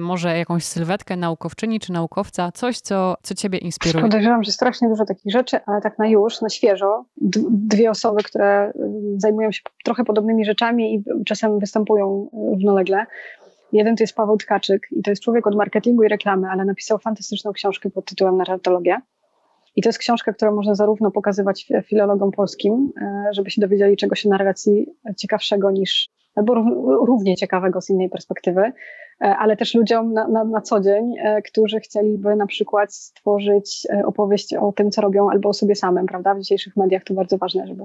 może jakąś sylwetkę naukowczyni czy naukowca, coś, co, co ciebie inspiruje? Podejrzewam, że strasznie dużo takich rzeczy, ale tak na już, na świeżo, dwie osoby, które zajmują się trochę podobnymi rzeczami i czasem występują równolegle. Jeden to jest Paweł Tkaczyk i to jest człowiek od marketingu i reklamy, ale napisał fantastyczną książkę pod tytułem Narratologia. I to jest książka, którą można zarówno pokazywać filologom polskim, e, żeby się dowiedzieli czegoś o narracji ciekawszego niż, albo równie ciekawego z innej perspektywy, e, ale też ludziom na, na, na co dzień, e, którzy chcieliby na przykład stworzyć opowieść o tym, co robią, albo o sobie samym, prawda? W dzisiejszych mediach to bardzo ważne, żeby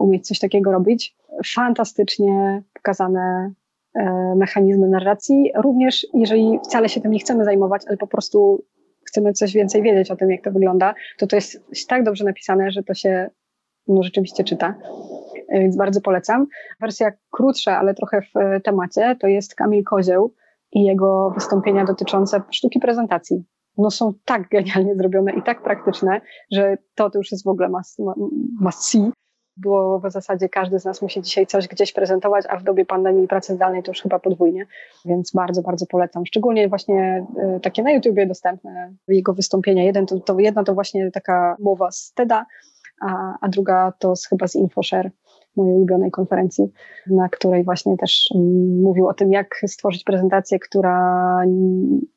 umieć coś takiego robić. Fantastycznie pokazane mechanizmy narracji, również jeżeli wcale się tym nie chcemy zajmować, ale po prostu chcemy coś więcej wiedzieć o tym, jak to wygląda, to to jest tak dobrze napisane, że to się no, rzeczywiście czyta. Więc bardzo polecam. Wersja krótsza, ale trochę w temacie, to jest Kamil Kozieł i jego wystąpienia dotyczące sztuki prezentacji. No są tak genialnie zrobione i tak praktyczne, że to, to już jest w ogóle must, must see było w zasadzie każdy z nas musi dzisiaj coś gdzieś prezentować, a w dobie pandemii i pracy zdalnej to już chyba podwójnie, więc bardzo, bardzo polecam. Szczególnie właśnie y, takie na YouTubie dostępne jego wystąpienia. Jeden to, to, jedna to właśnie taka mowa z TEDa, a, a druga to z, chyba z InfoShare, mojej ulubionej konferencji, na której właśnie też um, mówił o tym, jak stworzyć prezentację, która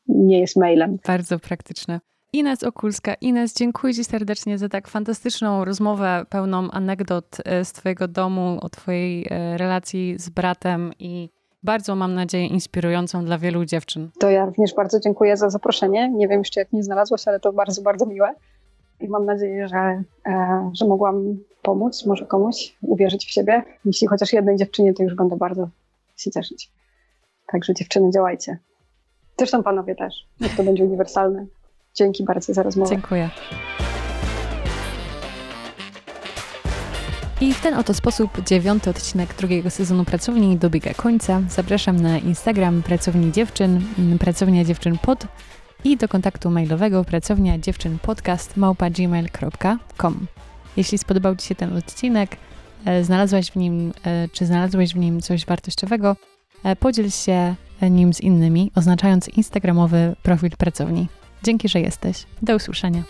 nie jest mailem. Bardzo praktyczne. Ines Okulska. Ines, dziękuję Ci serdecznie za tak fantastyczną rozmowę, pełną anegdot e, z Twojego domu, o Twojej e, relacji z bratem i bardzo, mam nadzieję, inspirującą dla wielu dziewczyn. To ja również bardzo dziękuję za zaproszenie. Nie wiem jeszcze, jak nie znalazłaś, ale to bardzo, bardzo miłe. I mam nadzieję, że, e, że mogłam pomóc może komuś, uwierzyć w siebie. Jeśli chociaż jednej dziewczynie, to już będę bardzo się cieszyć. Także dziewczyny, działajcie. Zresztą panowie też. Niech to będzie uniwersalne. Dzięki bardzo za rozmowę. Dziękuję. I w ten oto sposób dziewiąty odcinek drugiego sezonu Pracowni dobiega końca. Zapraszam na Instagram Pracowni Dziewczyn, Pracownia Dziewczyn Pod i do kontaktu mailowego pracownia dziewczyn podcast małpa gmail.com. Jeśli spodobał Ci się ten odcinek, znalazłaś w nim, czy znalazłeś w nim coś wartościowego, podziel się nim z innymi, oznaczając instagramowy profil pracowni. Dzięki, że jesteś. Do usłyszenia.